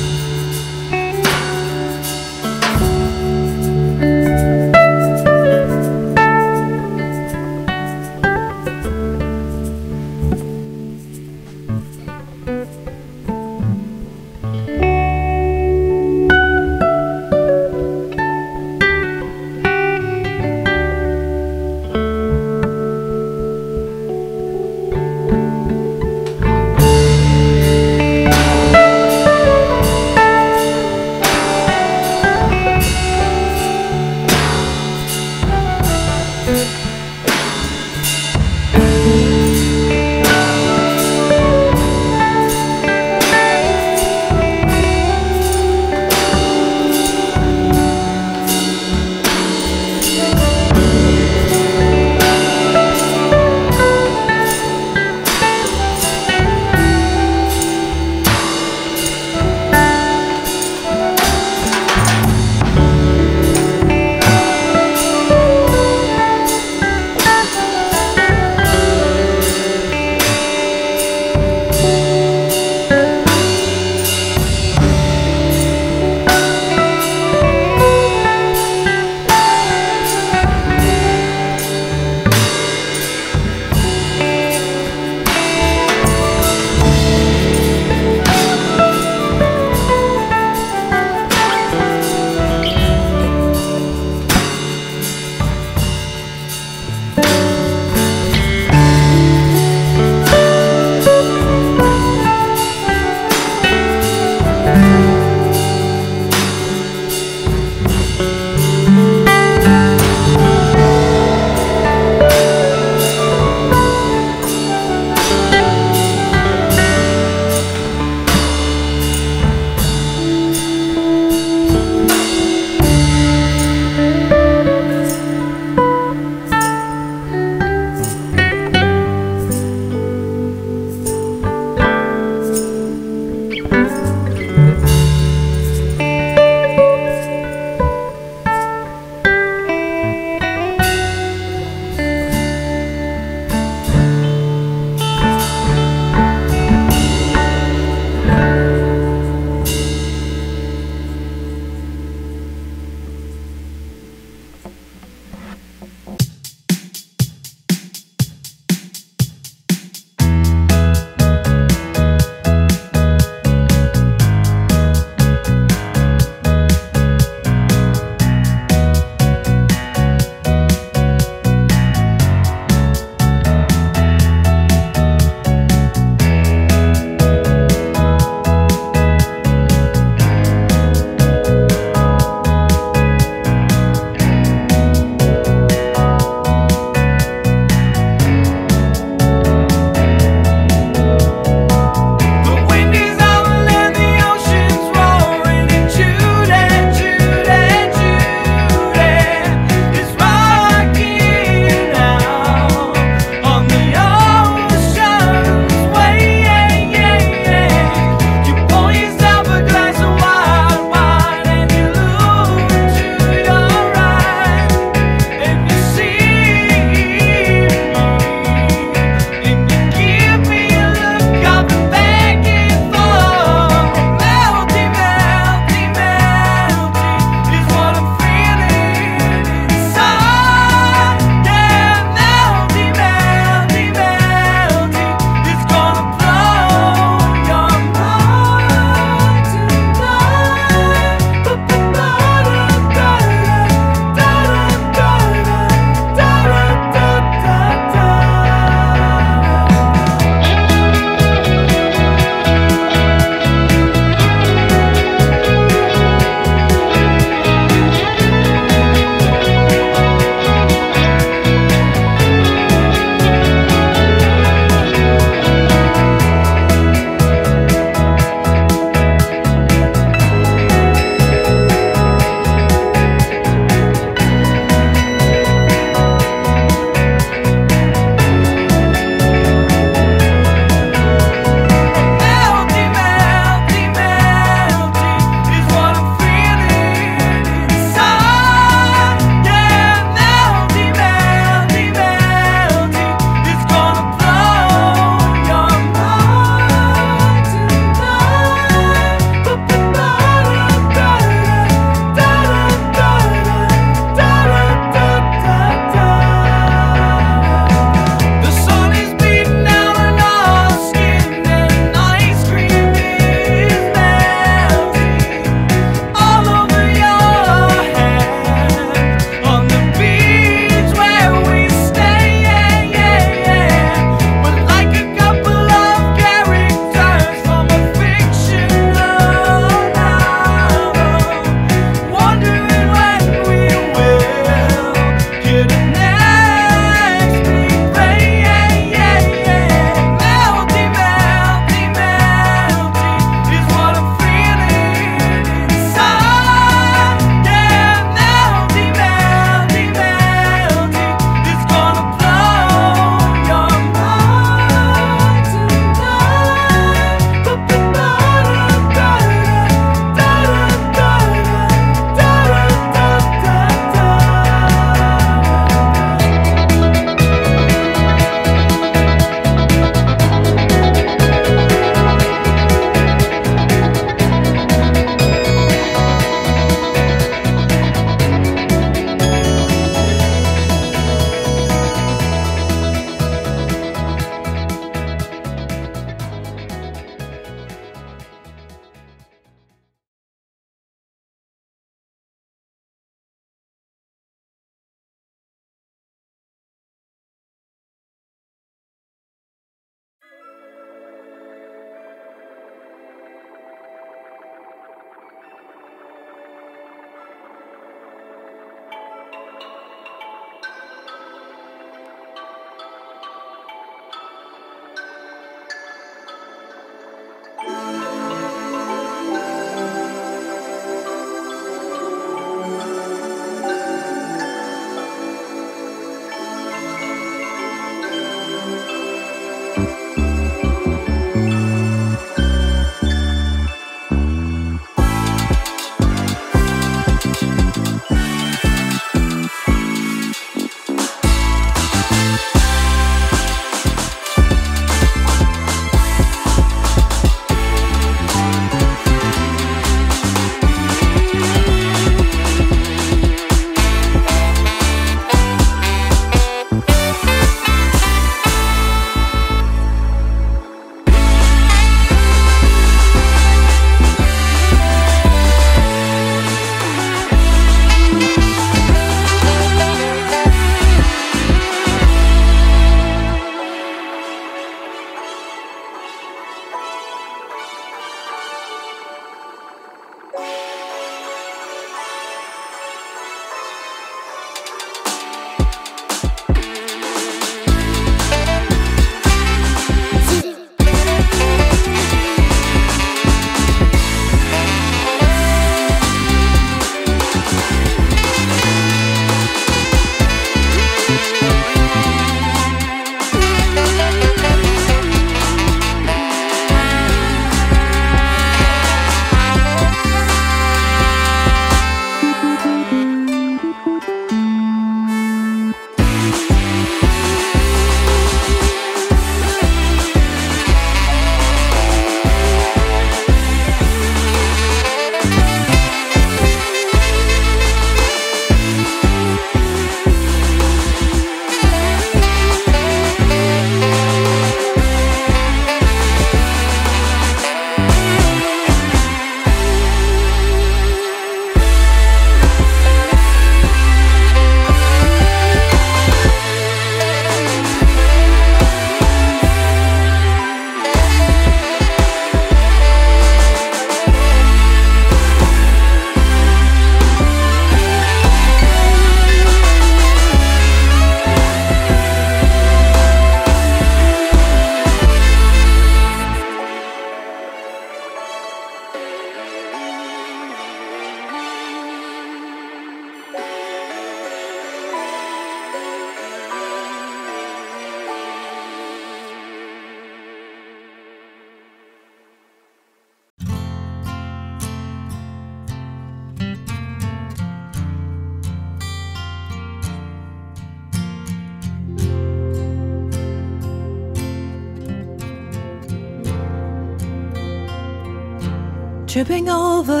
Tripping over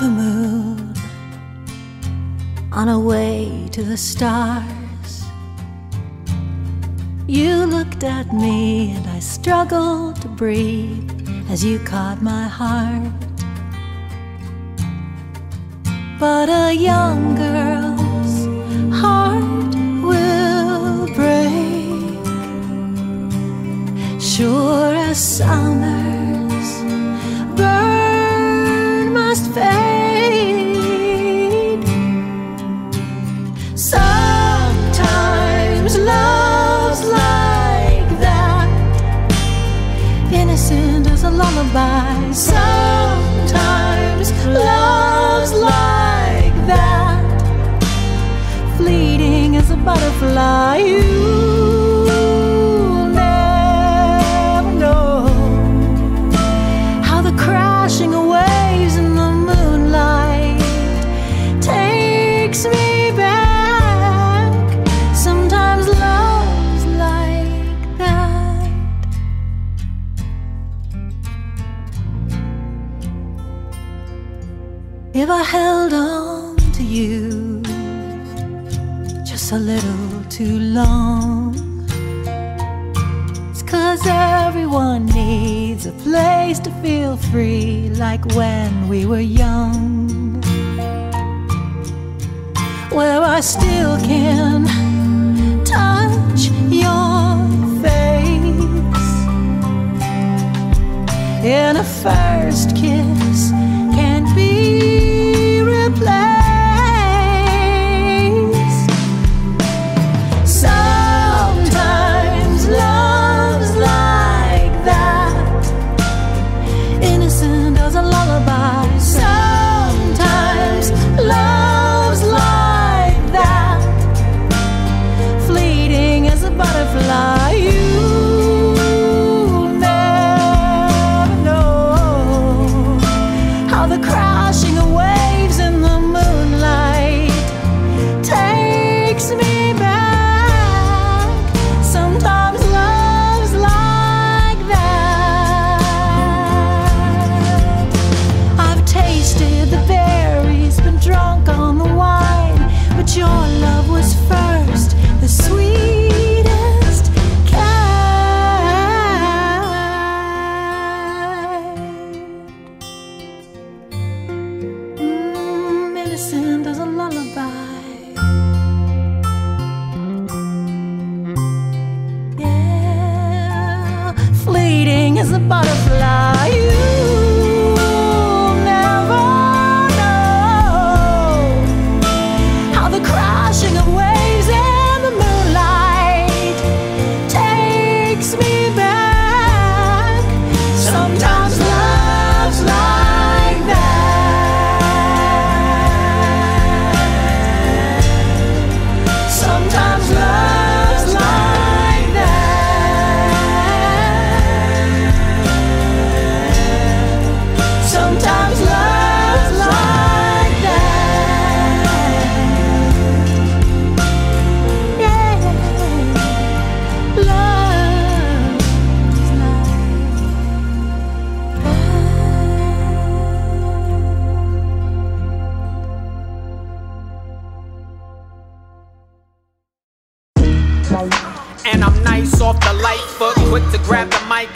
the moon on a way to the stars. You looked at me and I struggled to breathe as you caught my heart. But a young girl's heart will break, sure as summer's fade. Sometimes love's like that, innocent as a lullaby. Sometimes love's like that, fleeting as a butterfly. If I held on to you just a little too long, it's cause everyone needs a place to feel free, like when we were young, where I still can touch your face. In a first kiss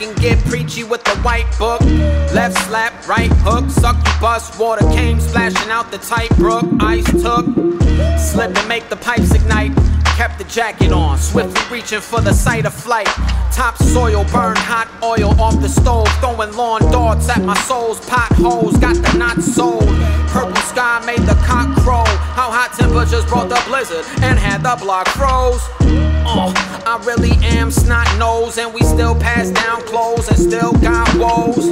and get preachy with the white book. Left slap, right hook, succubus, water came splashing out the tight brook. Ice took, slip and make the pipes ignite. Kept the jacket on, swiftly reaching for the sight of flight. Topsoil burned hot oil off the stove, throwing lawn darts at my soul's potholes. Got the knot sold. Purple sky made the cock crow. How hot temperatures brought the blizzard and had the block froze. Uh, I really am snot nose, and we still pass down clothes and still got woes.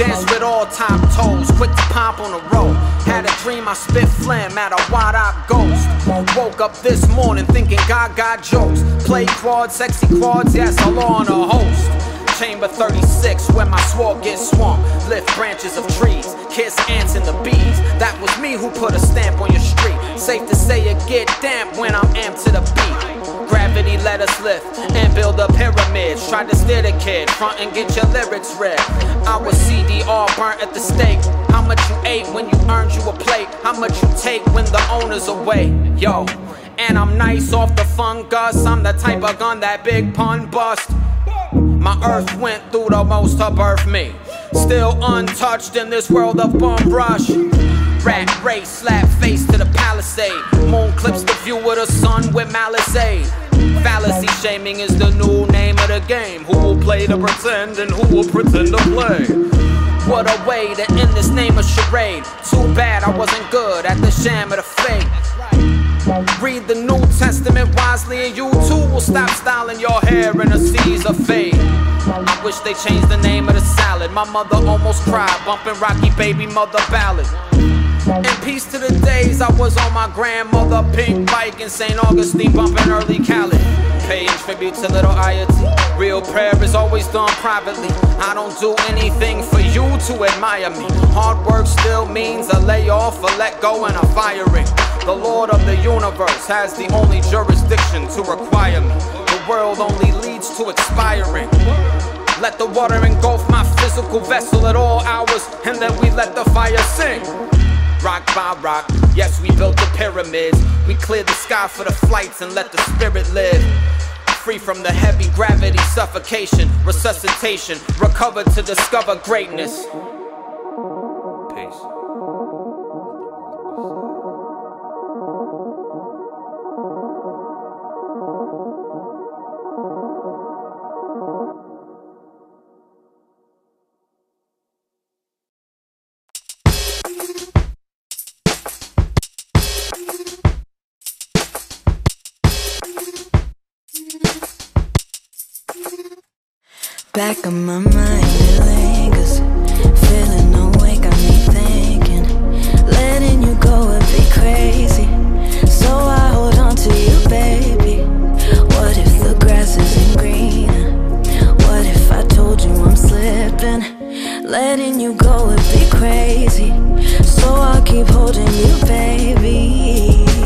Dance with all top toes, quick to pop on the road. Had a dream I spit phlegm at a wide eyed ghost. Woke up this morning thinking God got jokes. Play quads, sexy quads, yes, I'll on a host. Chamber 36, where my sword gets swung. Lift branches of trees, kiss ants and the bees. That was me who put a stamp on your street. Safe to say it get damp when I'm amped to the beat. Gravity let us lift and build a pyramid. Try to steer the kid, front and get your lyrics read. I was all burnt at the stake. How much you ate when you earned you a plate? How much you take when the owner's away? Yo, and I'm nice off the fungus. I'm the type of gun that big pun bust. My earth went through the most to birth me. Still untouched in this world of bum rush. Rat race, slap face to the palisade. Moon clips the view of the sun with malice aid. Fallacy shaming is the new name of the game. Who will play to pretend and who will pretend to play? What a way to end this name of charade. Too bad I wasn't good at the sham of the fake. Read the New Testament wisely, and you too will stop styling your hair in a of fade. I wish they changed the name of the salad. My mother almost cried, bumping Rocky Baby Mother ballad. And peace to the days I was on my grandmother pink bike in St. Augustine, bumping early Khaled. Paying tribute to little Ayati. Real prayer is always done privately. I don't do anything for you to admire me. Hard work still means a layoff, a let go, and a firing. The Lord of the universe has the only jurisdiction to require me. The world only leads to expiring. Let the water engulf my physical vessel at all hours, and then we let the fire sing. Rock by rock, yes, we built the pyramids. We cleared the sky for the flights and let the spirit live. Free from the heavy gravity, suffocation, resuscitation, recover to discover greatness. Back of my mind it lingers. Feeling awake, got me thinking. Letting you go would be crazy. So I hold on to you, baby. What if the grass isn't greener? What if I told you I'm slipping? Letting you go would be crazy. So I'll keep holding you, baby